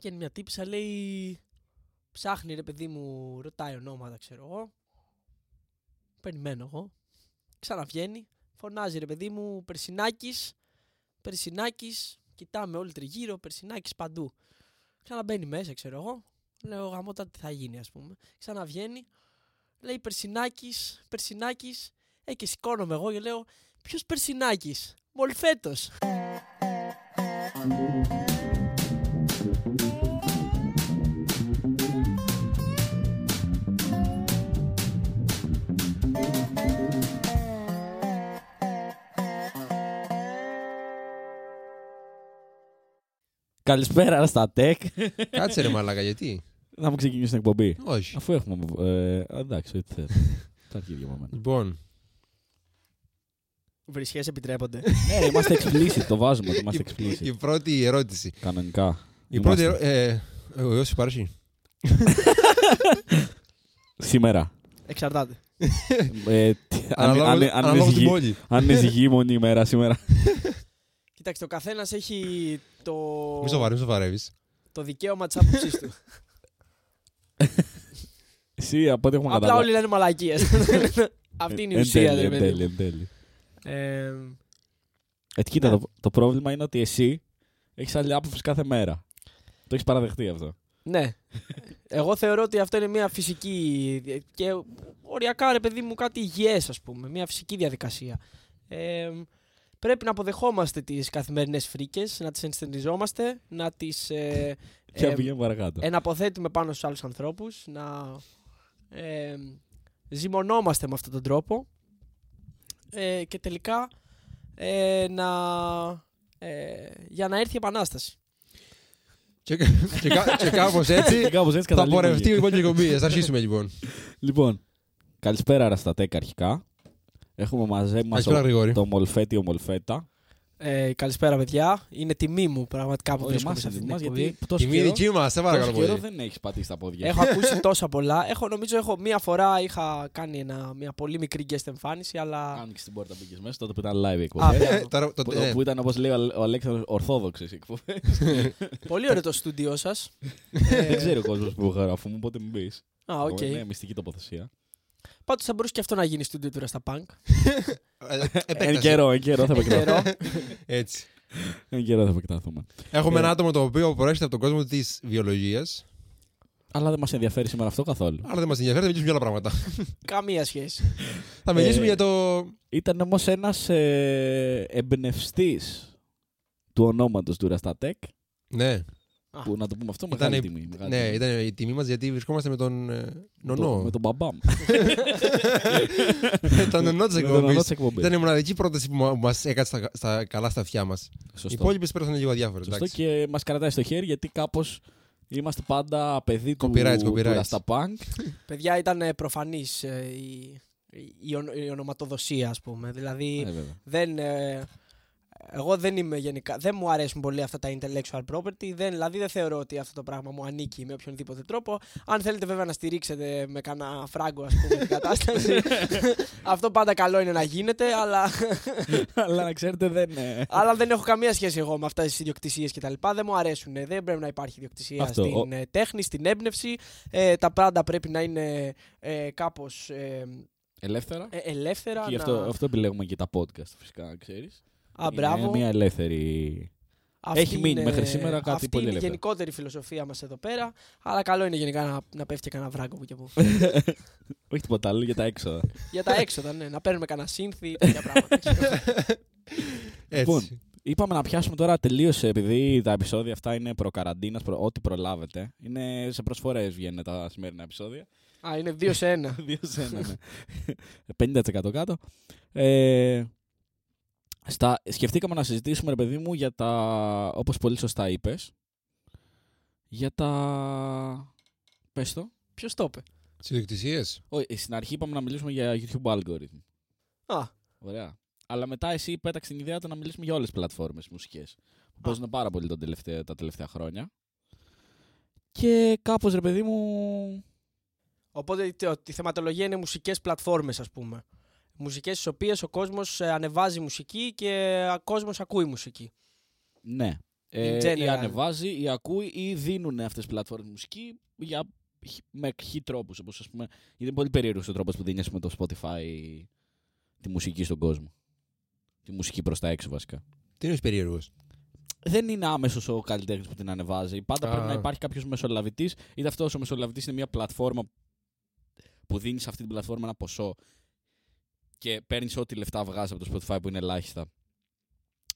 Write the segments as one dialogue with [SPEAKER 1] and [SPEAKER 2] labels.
[SPEAKER 1] Βγαίνει μια τύπησα, λέει. Ψάχνει ρε παιδί μου, ρωτάει ονόματα, ξέρω εγώ. Περιμένω εγώ. Ξαναβγαίνει. Φωνάζει ρε παιδί μου, Περσινάκης. Περσινάκης. Κοιτάμε όλοι τριγύρω, Περσινάκης παντού. Ξαναμπαίνει μέσα, ξέρω εγώ. Λέω γαμώτα τι θα γίνει, ας πούμε. Ξαναβγαίνει. Λέει Περσινάκης, Περσινάκης. Ε, και σηκώνομαι εγώ και λέω Ποιος Περσινάκης. Μολφέτος.
[SPEAKER 2] Καλησπέρα στα tech.
[SPEAKER 3] Κάτσε ρε μαλάκα, γιατί;
[SPEAKER 2] Να μου ξεκινήσεις την εκπομπή.
[SPEAKER 3] Όχι.
[SPEAKER 2] Αφού έχουμε. Ε, εντάξει, ό,τι θες. Τα αρχίδια από μένα.
[SPEAKER 3] Λοιπόν,
[SPEAKER 1] Βρισιές επιτρέπονται.
[SPEAKER 2] Ναι, ρε, είμαστε explicit, το βάζουμε ότι είμαστε
[SPEAKER 3] η,
[SPEAKER 2] explicit.
[SPEAKER 3] η πρώτη ερώτηση.
[SPEAKER 2] Κανονικά.
[SPEAKER 3] Η πρώτη
[SPEAKER 2] Είμαστε.
[SPEAKER 3] ερώτηση. Ε, ο Ιώσης υπάρχει.
[SPEAKER 2] Σήμερα.
[SPEAKER 1] Εξαρτάται.
[SPEAKER 2] Ε, τι- αν-
[SPEAKER 3] Αναλόγω
[SPEAKER 2] αν- αν είναι
[SPEAKER 3] αναλόγω την
[SPEAKER 2] ζυγή-
[SPEAKER 3] πόλη.
[SPEAKER 2] Αν είναι ζυγίμονη ημέρα σήμερα.
[SPEAKER 1] Κοίταξε, ο καθένας έχει το,
[SPEAKER 3] Μη σοβαρεύεις, μη σοβαρεύεις.
[SPEAKER 1] το δικαίωμα της άποψής του.
[SPEAKER 2] Εσύ από ό,τι έχουμε
[SPEAKER 1] Απλά
[SPEAKER 2] καταλάβει.
[SPEAKER 1] όλοι λένε μαλακίες. Αυτή είναι η
[SPEAKER 2] Εν
[SPEAKER 1] ουσία,
[SPEAKER 2] τέλει,
[SPEAKER 1] ρε
[SPEAKER 2] εν
[SPEAKER 1] παιδί.
[SPEAKER 2] τέλει, εν τέλει.
[SPEAKER 1] Ε,
[SPEAKER 2] Ε, κοίτα,
[SPEAKER 1] Ναι.
[SPEAKER 2] το, το πρόβλημα είναι ότι εσύ έχεις άλλη άποψη κάθε μέρα. Το έχεις παραδεχτεί αυτό.
[SPEAKER 1] ναι. Εγώ θεωρώ ότι αυτό είναι μια φυσική και οριακά ρε παιδί μου κάτι υγιές ας πούμε, μια φυσική διαδικασία. Ε, πρέπει να αποδεχόμαστε τις καθημερινές φρίκες, να τις ενστερνιζόμαστε, να τις ε,
[SPEAKER 2] Και να
[SPEAKER 1] ε,
[SPEAKER 2] πηγαίνουμε παρακάτω.
[SPEAKER 1] εναποθέτουμε πάνω στους άλλους ανθρώπους, να ε, ζυμωνόμαστε με αυτόν τον τρόπο ε, και τελικά ε, να, ε, για να έρθει η επανάσταση.
[SPEAKER 3] Και, και, κα- και κάπως έτσι
[SPEAKER 2] Κάπως έτσι
[SPEAKER 3] θα
[SPEAKER 2] καταλήγουμε.
[SPEAKER 3] πορευτεί η επόμενη εκπομπή. Ας αρχίσουμε λοιπόν.
[SPEAKER 2] Λοιπόν, καλησπέρα ρε στα τέκα αρχικά. Έχουμε μαζί μας
[SPEAKER 3] Καλησπέρα
[SPEAKER 2] το,
[SPEAKER 3] Γρηγόρη.
[SPEAKER 2] το Μολφέτιο Μολφέτα.
[SPEAKER 1] Ε, καλησπέρα, παιδιά. Είναι τιμή μου πραγματικά που
[SPEAKER 2] Όχι,
[SPEAKER 1] βρίσκομαι
[SPEAKER 2] εμάς
[SPEAKER 1] σε αυτή την
[SPEAKER 2] εμάς,
[SPEAKER 1] εκπομπή.
[SPEAKER 2] γιατί τόσο
[SPEAKER 3] Τιμή
[SPEAKER 2] καιρό,
[SPEAKER 3] δική μας, σε
[SPEAKER 2] τόσο
[SPEAKER 3] παρακαλώ
[SPEAKER 2] καιρό
[SPEAKER 3] πολύ.
[SPEAKER 2] δεν έχεις πατήσει τα πόδια.
[SPEAKER 1] Έχω ακούσει τόσα πολλά. Έχω, νομίζω, έχω μία φορά είχα κάνει ένα, μια πολύ μικρή guest εμφάνιση, αλλά.
[SPEAKER 2] Άνοιξε την πόρτα, μπήκες μέσα, τότε που ήταν live η
[SPEAKER 1] Α,
[SPEAKER 2] εκπομπή.
[SPEAKER 1] μπράβο.
[SPEAKER 3] Ε, τώρα, το-
[SPEAKER 2] Που,
[SPEAKER 3] ε,
[SPEAKER 2] που ήταν όπως λέει ο, ο Αλέξανδρος ορθόδοξες οι εκπομπές.
[SPEAKER 1] πολύ ωραίο το στούντιό σας.
[SPEAKER 2] Δεν ξέρει ο κόσμος που γράφουμε, οπότε μην πεις.
[SPEAKER 1] Α, οκ.
[SPEAKER 2] Είναι μυστική τοποθεσία.
[SPEAKER 1] Πάντως θα μπορούσε και αυτό να γίνει στούντιο του Rasta Punk.
[SPEAKER 3] ε,
[SPEAKER 2] Εν
[SPEAKER 3] επέκταση.
[SPEAKER 2] καιρό, εν καιρό θα επεκταθούμε.
[SPEAKER 1] Καιρό.
[SPEAKER 3] Έτσι.
[SPEAKER 2] Εν καιρό θα επεκταθούμε.
[SPEAKER 3] Έχουμε
[SPEAKER 2] Ε.
[SPEAKER 3] ένα άτομο το οποίο προέρχεται από τον κόσμο της βιολογίας.
[SPEAKER 2] Αλλά δεν μας ενδιαφέρει σήμερα αυτό καθόλου.
[SPEAKER 3] Αλλά δεν μας ενδιαφέρει, θα μιλήσουμε για άλλα πράγματα.
[SPEAKER 1] Καμία σχέση.
[SPEAKER 3] Θα μιλήσουμε
[SPEAKER 2] Ε,
[SPEAKER 3] για το...
[SPEAKER 2] Ήταν όμως ένας ε, εμπνευστής του ονόματος του Ραστατέκ.
[SPEAKER 3] Ναι,
[SPEAKER 1] Α.
[SPEAKER 2] Που να το πούμε αυτό,
[SPEAKER 3] Ήτανε-
[SPEAKER 2] μεγάλη τιμή. μεγάλη
[SPEAKER 3] ναι,
[SPEAKER 2] τιμή.
[SPEAKER 3] ήταν η τιμή μας γιατί βρισκόμαστε με τον ε,
[SPEAKER 2] Με το-
[SPEAKER 3] νονό.
[SPEAKER 2] Με τον μπαμπά μου.
[SPEAKER 3] Με τον νονό της
[SPEAKER 2] Με τον ονό
[SPEAKER 3] εκπομπής.
[SPEAKER 2] της εκπομπής.
[SPEAKER 3] Ήταν η μοναδική πρόταση που μα- μας έκατσε στα, στα καλά στα αυτιά μας. Οι
[SPEAKER 2] Σωστό.
[SPEAKER 3] υπόλοιπε πέρασαν λίγο αδιάφορε.
[SPEAKER 2] Σωστό και μας κρατάει στο χέρι γιατί κάπως είμαστε πάντα παιδί του,
[SPEAKER 3] Copyrights,
[SPEAKER 2] του
[SPEAKER 3] copyrights.
[SPEAKER 2] Rasta Punk.
[SPEAKER 1] Παιδιά, ήταν προφανής η, η, ονο- η ονοματοδοσία, ας πούμε. Δηλαδή,
[SPEAKER 2] Ε, βέβαια.
[SPEAKER 1] δεν. ε, εγώ δεν είμαι γενικά. Δεν μου αρέσουν πολύ αυτά τα intellectual property. Δεν, δηλαδή δεν θεωρώ ότι αυτό το πράγμα μου ανήκει με οποιονδήποτε τρόπο. Αν θέλετε βέβαια να στηρίξετε με κανένα φράγκο, ας πούμε, την κατάσταση. αυτό πάντα καλό είναι να γίνεται, αλλά,
[SPEAKER 2] Αλλά να ξέρετε δεν. ε,
[SPEAKER 1] αλλά δεν έχω καμία σχέση εγώ με αυτές τις ιδιοκτησίες κτλ. Δεν μου αρέσουν. Δεν πρέπει να υπάρχει ιδιοκτησία
[SPEAKER 2] Αυτό,
[SPEAKER 1] στην
[SPEAKER 2] ο-
[SPEAKER 1] ε, τέχνη, στην έμπνευση. Ε, τα πάντα πρέπει να είναι ε, κάπως ε,
[SPEAKER 2] Ελεύθερα.
[SPEAKER 1] ε, ελεύθερα.
[SPEAKER 2] και γι'
[SPEAKER 1] να...
[SPEAKER 2] αυτό, αυτό επιλέγουμε και τα podcast φυσικά, ξέρεις.
[SPEAKER 1] Α, μπράβο.
[SPEAKER 2] Είναι μια ελεύθερη.
[SPEAKER 1] Αυτή
[SPEAKER 2] Έχει μείνει
[SPEAKER 1] είναι-
[SPEAKER 2] μέχρι σήμερα κάτι
[SPEAKER 1] αυτή
[SPEAKER 2] πολύ
[SPEAKER 1] είναι η
[SPEAKER 2] ελεύθερο.
[SPEAKER 1] γενικότερη φιλοσοφία μας εδώ πέρα. Αλλά καλό είναι γενικά να, να πέφτει και κανένα βράγκο που και που.
[SPEAKER 2] Όχι τίποτα άλλο για τα έξοδα.
[SPEAKER 1] Για τα έξοδα, ναι. Να παίρνουμε κανένα σύνθη, τέτοια πράγματα.
[SPEAKER 2] Λοιπόν,
[SPEAKER 3] Έτσι.
[SPEAKER 2] Είπαμε να πιάσουμε τώρα τελείωσε επειδή τα επεισόδια αυτά είναι προκαραντίνας, προ... ό,τι προλάβετε. Είναι σε προσφορές βγαίνουν τα σημερινά επεισόδια.
[SPEAKER 1] Α, είναι δύο σε ένα.
[SPEAKER 2] Δύο σε ένα, ναι. 50% κάτω. Ε, στα, σκεφτήκαμε να συζητήσουμε, ρε παιδί μου, για τα, όπως πολύ σωστά είπες, για τα... Πες το.
[SPEAKER 1] Ποιος το είπε;
[SPEAKER 3] Τις ιδιοκτησίες.
[SPEAKER 2] Όχι, στην αρχή είπαμε να μιλήσουμε για YouTube algorithm.
[SPEAKER 1] Α,
[SPEAKER 2] Ωραία. Αλλά μετά εσύ πέταξε την ιδέα του να μιλήσουμε για όλες τις πλατφόρμες μουσικές. Που παίζουν πάρα πολύ τον τελευταίο, τα τελευταία χρόνια. Και κάπως, ρε παιδί μου,
[SPEAKER 1] οπότε τε- η θεματολογία είναι μουσικές πλατφόρμες, ας πούμε. Μουσικές στις οποίες ο κόσμος ε, ανεβάζει μουσική και ο κόσμος ακούει μουσική.
[SPEAKER 2] ναι. Ε,
[SPEAKER 1] In general.
[SPEAKER 2] ή ανεβάζει ή ακούει ή δίνουν αυτές τις πλατφόρμες μουσική για, με χι τρόπους. Όπως, ας πούμε, είναι πολύ περίεργος ο τρόπος που δίνει ας πούμε, το Spotify τη μουσική στον κόσμο. Τη μουσική προς τα έξω βασικά.
[SPEAKER 3] Τι είναι περίεργος;
[SPEAKER 2] δεν είναι άμεσος ο καλλιτέχνης που την ανεβάζει. Πάντα
[SPEAKER 3] Α.
[SPEAKER 2] πρέπει να υπάρχει κάποιος μεσολαβητής. Είτε αυτός ο μεσολαβητής είναι μια πλατφόρμα που δίνει σε αυτή την πλατφόρμα ένα ποσό και παίρνεις ό,τι λεφτά βγάζεις από το Spotify που είναι ελάχιστα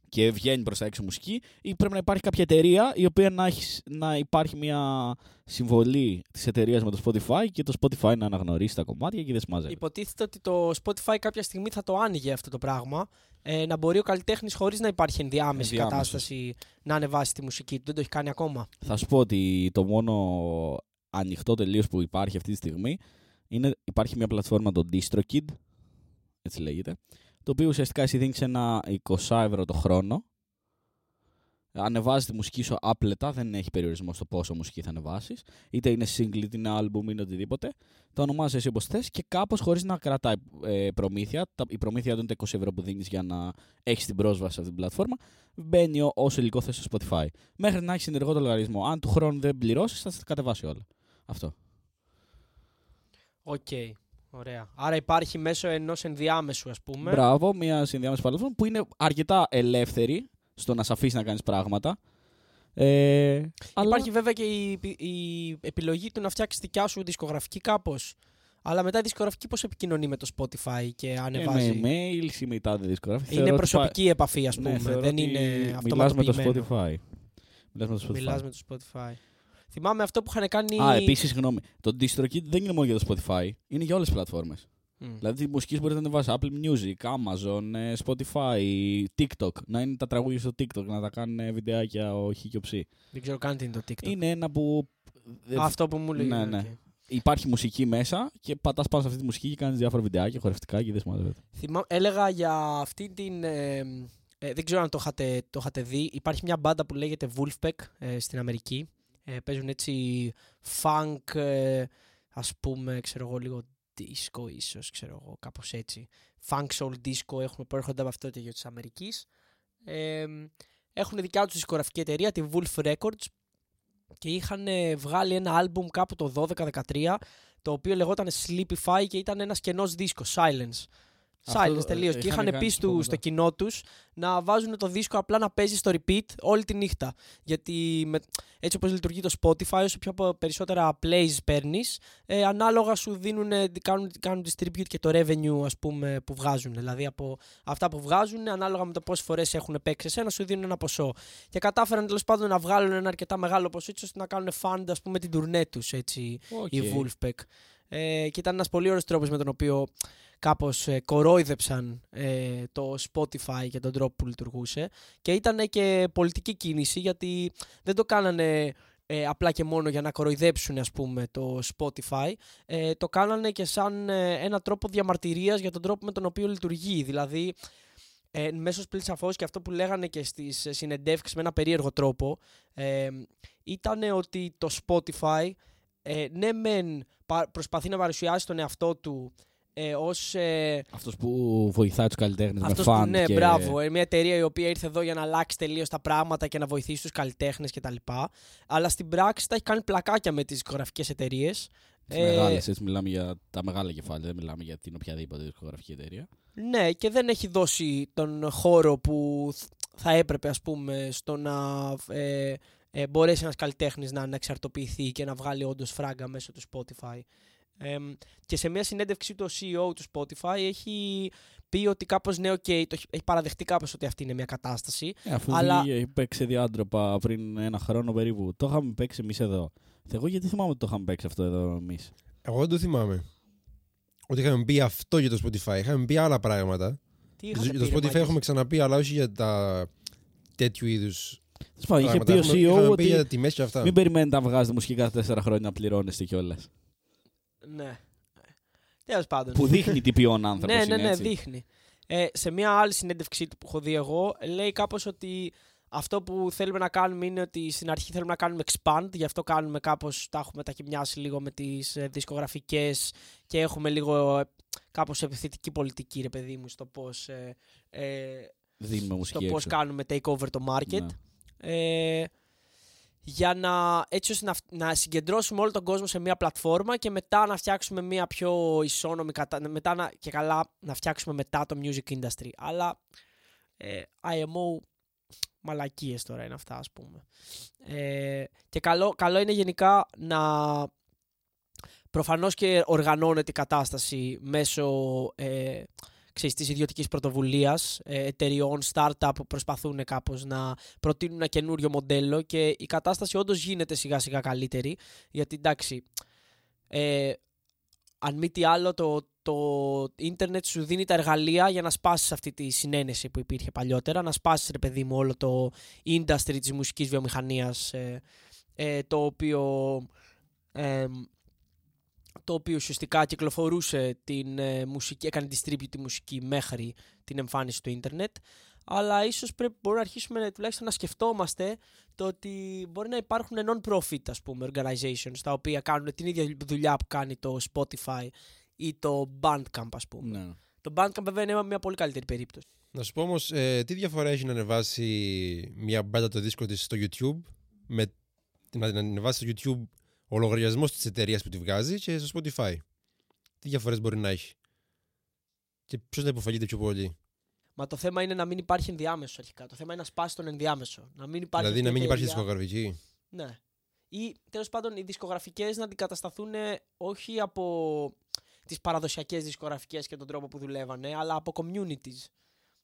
[SPEAKER 2] και βγαίνει προς τα έξω μουσική, ή πρέπει να υπάρχει κάποια εταιρεία η οποία να, έχεις, να υπάρχει μια συμβολή της εταιρείας με το Spotify και το Spotify να αναγνωρίσει τα κομμάτια και δεν συμμαζεύει.
[SPEAKER 1] Υποτίθεται ότι το Spotify κάποια στιγμή θα το άνοιγε αυτό το πράγμα. Ε, να μπορεί ο καλλιτέχνης χωρίς να υπάρχει ενδιάμεση
[SPEAKER 2] Ενδιάμεσος.
[SPEAKER 1] κατάσταση να ανεβάσει τη μουσική του. Δεν το έχει κάνει ακόμα.
[SPEAKER 2] Θα σου πω ότι το μόνο ανοιχτό τελείως που υπάρχει αυτή τη στιγμή είναι υπάρχει μια πλατφόρμα το DistroKid, έτσι λέγεται, το οποίο ουσιαστικά εσύ δίνεις ένα 20 ευρώ το χρόνο, ανεβάζεις τη μουσική σου άπλετα, δεν έχει περιορισμό στο πόσο μουσική θα ανεβάσεις, είτε είναι single, είτε είναι album, είναι οτιδήποτε, το ονομάζεις εσύ όπως θες και κάπως χωρίς να κρατάει ε, προμήθεια, τα, η προμήθεια του είναι τα 20 ευρώ που δίνεις για να έχεις την πρόσβαση σε αυτή την πλατφόρμα, μπαίνει ό- όσο υλικό θες στο Spotify. Μέχρι να έχεις ενεργό το λογαριασμό. Αν του χρόνου δεν πληρώσεις, θα τα κατεβάσει όλα. Αυτό.
[SPEAKER 1] Οκ. Ωραία. Άρα υπάρχει μέσω ενός ενδιάμεσου, ας πούμε.
[SPEAKER 2] Μπράβο, μια συνδιάμεση πλατφόρμα που είναι αρκετά ελεύθερη στο να σε αφήσει να κάνεις πράγματα. Ε, αλλά
[SPEAKER 1] Υπάρχει βέβαια και η, η επιλογή του να φτιάξεις δικιά σου δισκογραφική κάπως. Αλλά μετά η δισκογραφική πώς επικοινωνεί με το Spotify και
[SPEAKER 2] και
[SPEAKER 1] ανεβάζει;
[SPEAKER 2] με mail ή με τάδε δισκογράφη.
[SPEAKER 1] είναι
[SPEAKER 2] Θεωρώ ότι
[SPEAKER 1] προσωπική επαφή, ας
[SPEAKER 2] πα-
[SPEAKER 1] πούμε.
[SPEAKER 2] Ναι, θεωρώ
[SPEAKER 1] δεν
[SPEAKER 2] ότι
[SPEAKER 1] είναι
[SPEAKER 2] Μιλάς με το
[SPEAKER 1] αυτοματοποιημένο.
[SPEAKER 2] Spotify. Μιλάς με το Spotify.
[SPEAKER 1] Μιλάς με το Spotify. Θυμάμαι αυτό που είχαν κάνει.
[SPEAKER 2] Α, επίσης, συγγνώμη. Το DistroKid δεν είναι μόνο για το Spotify. Είναι για όλες τις πλατφόρμες.
[SPEAKER 1] Μμ.
[SPEAKER 2] Δηλαδή, τη μουσική μπορείτε να ανεβάσει Apple Music, Amazon, ε, Spotify, TikTok. Να είναι τα τραγούδια στο TikTok, να τα κάνουν ε, βιντεάκια ο Χ και ο Ψ.
[SPEAKER 1] Δεν ξέρω καν τι είναι το TikTok.
[SPEAKER 2] Είναι ένα που. ε,
[SPEAKER 1] Αυτό που μου λέει.
[SPEAKER 2] Ναι, ναι. Υπάρχει μουσική μέσα και πατάς πάνω σε αυτή τη μουσική και κάνεις διάφορα βιντεάκια χορευτικά και δεν συμμαζεύεται.
[SPEAKER 1] Θυμά... Έλεγα για αυτή την. ε, ε, δεν ξέρω αν το είχατε, το είχατε δει. Υπάρχει μια μπάντα που λέγεται Wolfpack ε, στην Αμερική. Ε, παίζουν έτσι funk, ε, ας πούμε, ξέρω εγώ, λίγο disco ίσως, ξέρω εγώ, κάπως έτσι. Funk soul disco έχουν προέρχονται από αυτό το γιο της Αμερικής. Ε, έχουν δικιά τους δισκογραφική εταιρεία, τη Wolf Records και είχαν ε, βγάλει ένα άλμπουμ κάπου το 12-13 το οποίο λεγόταν Sleepify και ήταν ένας κενός δίσκος, Silence.
[SPEAKER 2] Αυτό,
[SPEAKER 1] Silence
[SPEAKER 2] ε,
[SPEAKER 1] τελείως. Και
[SPEAKER 2] είχαν
[SPEAKER 1] είχαν
[SPEAKER 2] κάνει
[SPEAKER 1] πει στο,
[SPEAKER 2] στο
[SPEAKER 1] στο κοινό του να βάζουν το δίσκο απλά να παίζει στο repeat όλη τη νύχτα. Γιατί με, έτσι όπως λειτουργεί το Spotify, όσο πιο πο- περισσότερα plays παίρνεις, ε, ανάλογα σου δίνουν, κάνουν, κάνουν distribute και το revenue ας πούμε, που βγάζουν. Δηλαδή από αυτά που βγάζουν, ανάλογα με το πόσες φορές έχουν παίξει εσένα, σου δίνουν ένα ποσό. Και κατάφεραν τέλος πάντων να βγάλουν ένα αρκετά μεγάλο ποσό, έτσι ώστε να κάνουν fund ας πούμε, την τουρνέ τους οι Wolfpack. Ε, και ήταν ένας πολύ ωραίος τρόπος με τον οποίο κάπως ε, κορόιδεψαν ε, το Spotify και τον τρόπο που λειτουργούσε. Και ήταν και πολιτική κίνηση γιατί δεν το κάνανε ε, απλά και μόνο για να κοροϊδέψουν ας πούμε το Spotify. Ε, το κάνανε και σαν ε, ένα τρόπο διαμαρτυρίας για τον τρόπο με τον οποίο λειτουργεί. Δηλαδή ε, μέσως πλήρη σαφώς και αυτό που λέγανε και στις συνεντεύξεις με ένα περίεργο τρόπο ε, ήταν ότι το Spotify ε, ναι μεν πα- προσπαθεί να παρουσιάσει τον εαυτό του ε, ως ε,
[SPEAKER 2] Αυτός που βοηθάει τους καλλιτέχνες με
[SPEAKER 1] αυτός που,
[SPEAKER 2] φαν.
[SPEAKER 1] ναι,
[SPEAKER 2] και...
[SPEAKER 1] μπράβο, ε, μια εταιρεία η οποία ήρθε εδώ για να αλλάξει τελείως τα πράγματα και να βοηθήσει τους καλλιτέχνες κτλ. Αλλά στην πράξη τα έχει κάνει πλακάκια με τις δισκογραφικές εταιρείες.
[SPEAKER 2] Τις μεγάλες, έτσι μιλάμε για τα μεγάλα κεφάλαια, δεν μιλάμε για την οποιαδήποτε δισκογραφική εταιρεία.
[SPEAKER 1] Ναι, και δεν έχει δώσει τον χώρο που θ- θα έπρεπε, ας πούμε, στο να ε, ε, μπορέσει ένας καλλιτέχνης να ανεξαρτοποιηθεί και να βγάλει όντως φράγκα μέσω του Spotify. Εμ, και σε μια συνέντευξη του CEO του Spotify έχει πει ότι κάπως ναι, οκ, το έχει- έχει παραδεχτεί κάπως ότι αυτή είναι μια κατάσταση.
[SPEAKER 2] Ε, αφού
[SPEAKER 1] Αλλά-
[SPEAKER 2] βγήκε, έχει παίξει διάντροπα πριν ένα χρόνο περίπου. Το είχαμε παίξει εμείς εδώ. Εγώ γιατί θυμάμαι ότι το είχαμε παίξει αυτό εδώ εμείς;
[SPEAKER 3] Εγώ δεν το θυμάμαι. Ότι είχαμε πει αυτό για το Spotify. Είχαμε πει άλλα πράγματα.
[SPEAKER 1] Τι
[SPEAKER 3] Για
[SPEAKER 1] είχατε
[SPEAKER 3] το
[SPEAKER 1] πει, ρε
[SPEAKER 3] Spotify
[SPEAKER 1] μάγκες;
[SPEAKER 3] έχουμε ξαναπεί, αλλά όχι για τα τέτοιου είδους.
[SPEAKER 2] Είχε πει ο CEO
[SPEAKER 3] Είχαμε
[SPEAKER 2] ότι
[SPEAKER 3] πει για τιμές και αυτά.
[SPEAKER 2] μην περιμένετε να βγάζετε μουσική κάθε τέσσερα χρόνια να πληρώνεστε κιόλας.
[SPEAKER 1] Ναι. Τέλος πάντων.
[SPEAKER 2] που δείχνει τι ποιόν άνθρωπος
[SPEAKER 1] ναι,
[SPEAKER 2] είναι.
[SPEAKER 1] ναι, ναι,
[SPEAKER 2] έτσι.
[SPEAKER 1] δείχνει. Ε, σε μια άλλη συνέντευξή του που έχω δει εγώ, λέει κάπως ότι αυτό που θέλουμε να κάνουμε είναι ότι στην αρχή θέλουμε να κάνουμε expand, γι' αυτό κάνουμε κάπως, τα έχουμε ταχυμιάσει λίγο με τις ε, δισκογραφικές και έχουμε λίγο ε, κάπως επιθετική πολιτική, ρε παιδί μου, στο πώς, ε, ε,
[SPEAKER 2] Δίνουμε
[SPEAKER 1] στο
[SPEAKER 2] μουσική
[SPEAKER 1] πώς
[SPEAKER 2] έξω.
[SPEAKER 1] κάνουμε take over το market.
[SPEAKER 2] Ναι.
[SPEAKER 1] Ε, για να, έτσι ώστε να, να συγκεντρώσουμε όλο τον κόσμο σε μια πλατφόρμα και μετά να φτιάξουμε μια πιο ισόνομη κατα... μετά να, και καλά να φτιάξουμε μετά το music industry. Αλλά ε, IMO μαλακίες τώρα είναι αυτά ας πούμε. Ε, και καλό, καλό είναι γενικά να προφανώς και οργανώνεται η κατάσταση μέσω ε, ξέρεις, της ιδιωτικής πρωτοβουλίας, ε, εταιριών, startup που προσπαθούν κάπως να προτείνουν ένα καινούριο μοντέλο και η κατάσταση όντως γίνεται σιγά σιγά καλύτερη γιατί εντάξει, ε, αν μη τι άλλο το, το ίντερνετ σου δίνει τα εργαλεία για να σπάσεις αυτή τη συνένεση που υπήρχε παλιότερα, να σπάσεις ρε παιδί μου όλο το industry της μουσικής βιομηχανίας ε, ε, το οποίο ε, το οποίο ουσιαστικά κυκλοφορούσε την ε, μουσική, έκανε distribute τη μουσική μέχρι την εμφάνιση του ίντερνετ. Αλλά ίσως πρέπει μπορούμε να αρχίσουμε τουλάχιστον να σκεφτόμαστε το ότι μπορεί να υπάρχουν non-profit ας πούμε organizations τα οποία κάνουν την ίδια δουλειά που κάνει το Spotify ή το Bandcamp ας πούμε.
[SPEAKER 2] Ναι.
[SPEAKER 1] Το Bandcamp βέβαια είναι μια πολύ καλύτερη περίπτωση.
[SPEAKER 3] Να σου πω όμως, ε, τι διαφορά έχει να ανεβάσει μια μπάντα το δίσκο της στο YouTube με να την ανεβάσει στο YouTube ο λογαριασμό της εταιρείας που τη βγάζει και στο Spotify. Τι διαφορές μπορεί να έχει; Και ποιος να υποφελείται πιο πολύ;
[SPEAKER 1] Μα το θέμα είναι να μην υπάρχει ενδιάμεσο αρχικά. Το θέμα είναι να σπάσει τον ενδιάμεσο. Να μην υπάρχει
[SPEAKER 3] δηλαδή να
[SPEAKER 1] αυτή η
[SPEAKER 3] μην υπάρχει
[SPEAKER 1] εταιρεία.
[SPEAKER 3] δισκογραφική;
[SPEAKER 1] Ναι. Ή τέλος πάντων οι δισκογραφικές να αντικατασταθούν όχι από τις παραδοσιακές δισκογραφικές και τον τρόπο που δουλεύανε, αλλά από communities.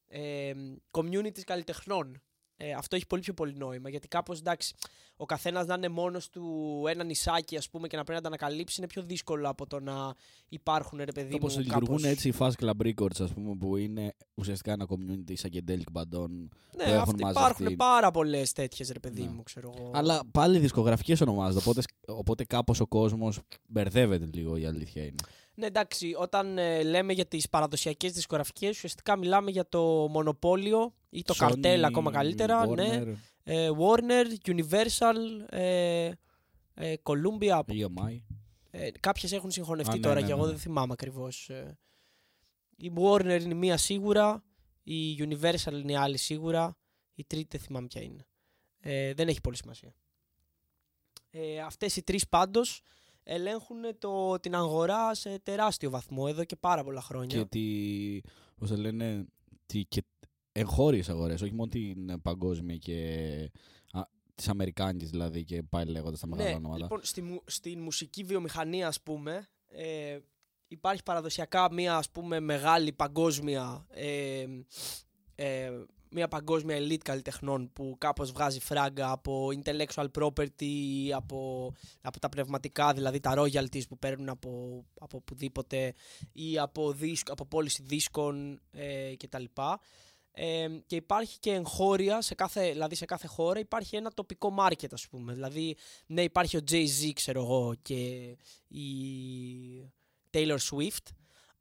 [SPEAKER 1] Ε, communities καλλιτεχνών. Ε, αυτό έχει πολύ πιο πολύ νόημα. Γιατί κάπως εντάξει, ο καθένας να είναι μόνος του ένα νησάκι, ας πούμε, και να πρέπει να τα ανακαλύψει είναι πιο δύσκολο από το να υπάρχουν ρε παιδί
[SPEAKER 2] Όπως
[SPEAKER 1] μου.
[SPEAKER 2] λειτουργούν
[SPEAKER 1] κάπως-
[SPEAKER 2] έτσι οι Fast Club Records, ας πούμε, που είναι ουσιαστικά ένα community psychedelic μπαντών.
[SPEAKER 1] Ναι,
[SPEAKER 2] που έχουν
[SPEAKER 1] αυτοί
[SPEAKER 2] μαζευτεί.
[SPEAKER 1] υπάρχουν πάρα πολλές τέτοιες ρε παιδί
[SPEAKER 2] Ναι.
[SPEAKER 1] μου, ξέρω εγώ.
[SPEAKER 2] Αλλά πάλι δισκογραφικές ονομάζονται. Οπότε, οπότε κάπως ο κόσμος μπερδεύεται λίγο η αλήθεια είναι.
[SPEAKER 1] Ναι, εντάξει, όταν ε, λέμε για τις παραδοσιακές δισκογραφικές, ουσιαστικά μιλάμε για το μονοπόλιο ή το
[SPEAKER 2] Sony,
[SPEAKER 1] καρτέλ ακόμα καλύτερα. Ναι.
[SPEAKER 2] Warner,
[SPEAKER 1] Ε, Warner, Universal, ε, ε, Columbia.
[SPEAKER 2] EMI.
[SPEAKER 1] Ε, κάποιες έχουν συγχωνευτεί
[SPEAKER 2] Α, ναι,
[SPEAKER 1] τώρα
[SPEAKER 2] ναι,
[SPEAKER 1] και εγώ
[SPEAKER 2] ναι.
[SPEAKER 1] δεν θυμάμαι ακριβώς. ε. Η Warner είναι μία σίγουρα, η Universal είναι η άλλη σίγουρα, η τρίτη δεν θυμάμαι ποια είναι. Ε, δεν έχει πολύ σημασία. Ε, αυτές οι τρεις πάντως ελέγχουν το, την αγορά σε τεράστιο βαθμό εδώ και πάρα πολλά χρόνια.
[SPEAKER 2] Και τη. Πώς το λένε. Τη, και εγχώριες αγορές, όχι μόνο την παγκόσμια και. τις Αμερικάνικες δηλαδή και πάει λέγοντας τα μεγάλα
[SPEAKER 1] Ναι,
[SPEAKER 2] ονόματα.
[SPEAKER 1] λοιπόν, στη, μου- στην μουσική βιομηχανία, ας πούμε, ε, υπάρχει παραδοσιακά μία, ας πούμε, μεγάλη παγκόσμια, ε, ε, μία παγκόσμια elite καλλιτεχνών που κάπως βγάζει φράγκα από intellectual property, από, από τα πνευματικά, δηλαδή τα royalties που παίρνουν από, από οπουδήποτε ή από, δίσκ, από πώληση δίσκων ε, κτλ. Ε, και υπάρχει και εγχώρια, σε κάθε, δηλαδή σε κάθε χώρα υπάρχει ένα τοπικό market ας πούμε. Δηλαδή, ναι υπάρχει ο Jay-Z ξέρω εγώ και η Taylor Swift,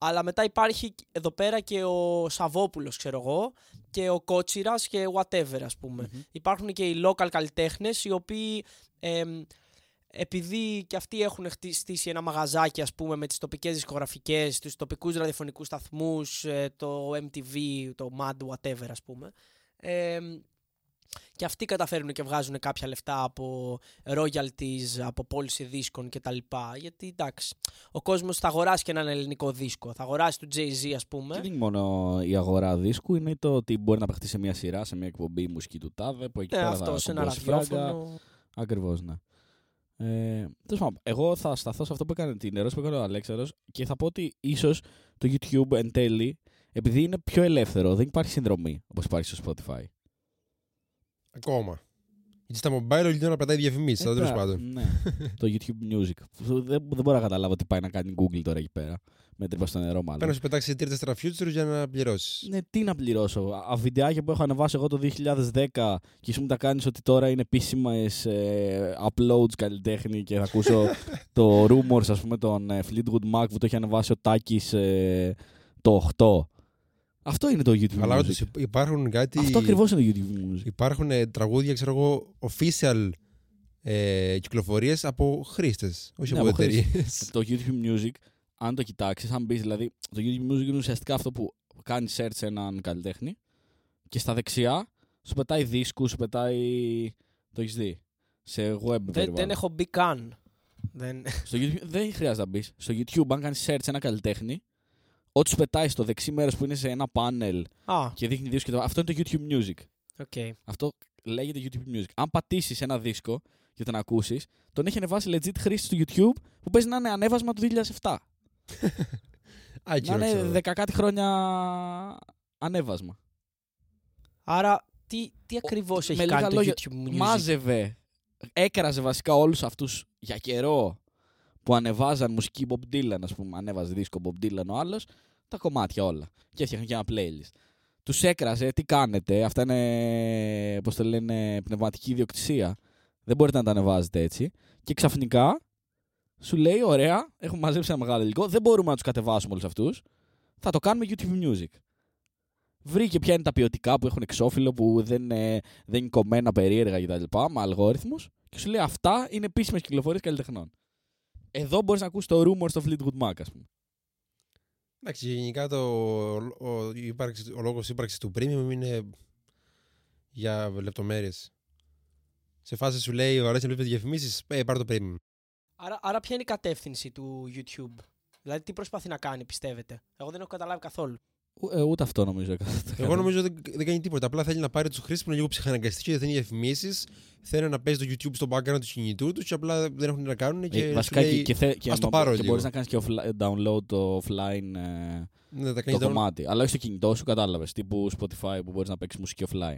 [SPEAKER 1] αλλά μετά υπάρχει εδώ πέρα και ο Σαββόπουλος ξέρω εγώ και ο Κότσιρας και whatever ας πούμε.
[SPEAKER 2] Μμμ.
[SPEAKER 1] Υπάρχουν και οι local καλλιτέχνες οι οποίοι εμ, επειδή και αυτοί έχουν χτι- στήσει ένα μαγαζάκι ας πούμε με τις τοπικές δισκογραφικές, τους τοπικούς ραδιοφωνικούς σταθμούς, ε, το MTV, το MAD, whatever ας πούμε. εμ, και αυτοί καταφέρουν και βγάζουν κάποια λεφτά από royalties, από πώληση δίσκων κτλ. Γιατί εντάξει, ο κόσμος θα αγοράσει και έναν ελληνικό δίσκο. Θα αγοράσει του Jay-Z ας πούμε.
[SPEAKER 2] Και δεν είναι μόνο η αγορά δίσκου, είναι το ότι μπορεί να παιχτεί σε μια σειρά, σε μια εκπομπή η μουσική του τάδε, που εκεί
[SPEAKER 1] Ναι,
[SPEAKER 2] πέρα
[SPEAKER 1] αυτό
[SPEAKER 2] θα
[SPEAKER 1] σε ένα
[SPEAKER 2] κουμπώσει φράγκα.
[SPEAKER 1] ραδιόφωνο.
[SPEAKER 2] Ακριβώς, ναι. Ε, τέλος πάντων, εγώ θα σταθώ σε αυτό που έκανε την ερώτηση που έκανε ο Αλέξανδρος και θα πω ότι ίσως το YouTube εν τέλει, επειδή είναι πιο ελεύθερο, δεν υπάρχει συνδρομή όπως υπάρχει στο Spotify.
[SPEAKER 3] Ακόμα. Γιατί στα mobile όλη την ώρα πετάει διαφημίσεις, αλλά τέλο
[SPEAKER 2] Ε,
[SPEAKER 3] πάντων.
[SPEAKER 2] Ναι, το YouTube Music. δεν, δεν μπορώ να καταλάβω τι πάει να κάνει Google τώρα εκεί πέρα. Με τρύπα στο νερό, μάλλον.
[SPEAKER 3] Πρέπει να σου πετάξει τρία-τέσσερα futures για να πληρώσεις.
[SPEAKER 2] Ναι, τι να πληρώσω. Α, βιντεάκια που έχω ανεβάσει εγώ το 2010 και εσύ μου τα κάνεις ότι τώρα είναι επίσημα ε, uploads καλλιτέχνη και θα ακούσω το rumors, ας πούμε, τον ε, Fleetwood Mac που το έχει ανεβάσει ο Τάκης το 8. Αυτό είναι το YouTube
[SPEAKER 3] Αλλά
[SPEAKER 2] Music.
[SPEAKER 3] όντως υπάρχουν κάτι.
[SPEAKER 2] Αυτό ακριβώς είναι το YouTube Music.
[SPEAKER 3] Υπάρχουν ε, τραγούδια, ξέρω εγώ, official ε, κυκλοφορίες από χρήστες. Όχι
[SPEAKER 2] Ναι,
[SPEAKER 3] από
[SPEAKER 2] από
[SPEAKER 3] εταιρείες.
[SPEAKER 2] το YouTube Music, αν το κοιτάξεις, αν μπεις δηλαδή, το YouTube Music είναι ουσιαστικά αυτό που κάνεις search σε έναν καλλιτέχνη και στα δεξιά Σου πετάει δίσκους, σου πετάει. Το έχεις δει; Σε web
[SPEAKER 1] Δεν,
[SPEAKER 2] περιβάλλον.
[SPEAKER 1] δεν έχω μπει καν. Δεν...
[SPEAKER 2] Στο YouTube δεν χρειάζεται να μπεις. Στο YouTube, αν κάνεις search ένα καλλιτέχνη, ό,τι σου πετάει στο δεξί μέρος που είναι σε ένα πάνελ
[SPEAKER 1] Α,
[SPEAKER 2] και δείχνει δίσκο και το... Αυτό είναι το YouTube Music.
[SPEAKER 1] ok.
[SPEAKER 2] Αυτό λέγεται YouTube Music. Αν πατήσεις ένα δίσκο και τον ακούσεις, τον έχει ανεβάσει legit χρήστη του YouTube που παίζει να είναι ανέβασμα του 2007.
[SPEAKER 3] Α, εκεί
[SPEAKER 2] να
[SPEAKER 3] ξέρω.
[SPEAKER 2] είναι δεκακάτι χρόνια ανέβασμα.
[SPEAKER 1] Άρα, τι, τι ακριβώς έχει
[SPEAKER 2] με
[SPEAKER 1] κάνει
[SPEAKER 2] λίγα
[SPEAKER 1] το
[SPEAKER 2] λόγια,
[SPEAKER 1] YouTube Music;
[SPEAKER 2] Μάζευε, έκραζε βασικά όλους αυτούς για καιρό που ανεβάζαν μουσική Bob Dylan, ας πούμε, ανέβαζε δίσκο Bob Dylan ο άλλος, τα κομμάτια όλα. Και έφτιαχνε και ένα playlist. Τους έκραζε, τι κάνετε, αυτά είναι, πώς το λένε, πνευματική ιδιοκτησία. Δεν μπορείτε να τα ανεβάζετε έτσι. Και ξαφνικά σου λέει, ωραία, έχουμε μαζέψει ένα μεγάλο υλικό, δεν μπορούμε να τους κατεβάσουμε όλους αυτούς, θα το κάνουμε YouTube Music. Βρήκε ποια είναι τα ποιοτικά που έχουν εξώφυλλο, που δεν, ε, δεν είναι κομμένα περίεργα κτλ. Με αλγόριθμους. Και σου λέει αυτά είναι επίσημες κυκλοφορίες καλλιτεχνών. Εδώ μπορείς να ακούσει το rumor στο Fleetwood Mac, ας πούμε.
[SPEAKER 3] Εντάξει, γενικά το, ο, ο, η ύπαρξη- ο λόγος ύπαρξης του premium είναι για λεπτομέρειες. Σε φάση σου λέει, ωραία, να βλέπεις διαφημίσεις, ε, πάρε το premium.
[SPEAKER 1] Άρα, άρα, ποια είναι η κατεύθυνση του YouTube; Δηλαδή, τι προσπαθεί να κάνει, πιστεύετε; Εγώ δεν έχω καταλάβει καθόλου.
[SPEAKER 2] Ου- ε, ούτε αυτό νομίζω.
[SPEAKER 3] Εγώ νομίζω δεν, δεν κάνει τίποτα. Απλά θέλει να πάρει τους χρήστες που είναι λίγο ψυχαναγκαστικοί, δεν θέλει διαφημίσεις. Θέλει να παίζει το YouTube στο background του κινητού τους και απλά δεν έχουν τι να κάνουν. Και
[SPEAKER 2] Ε,
[SPEAKER 3] σου
[SPEAKER 2] βασικά
[SPEAKER 3] λέει,
[SPEAKER 2] και, και, θε, και,
[SPEAKER 3] «Ας το πάρω
[SPEAKER 2] και
[SPEAKER 3] λίγο».
[SPEAKER 2] μπορείς να κάνεις και offli- download το offline ε,
[SPEAKER 3] Ναι, τα
[SPEAKER 2] το
[SPEAKER 3] κάνεις down-
[SPEAKER 2] κομμάτι. Αλλά όχι στο κινητό σου, κατάλαβες. Τύπου Spotify που μπορείς να παίξεις μουσική offline.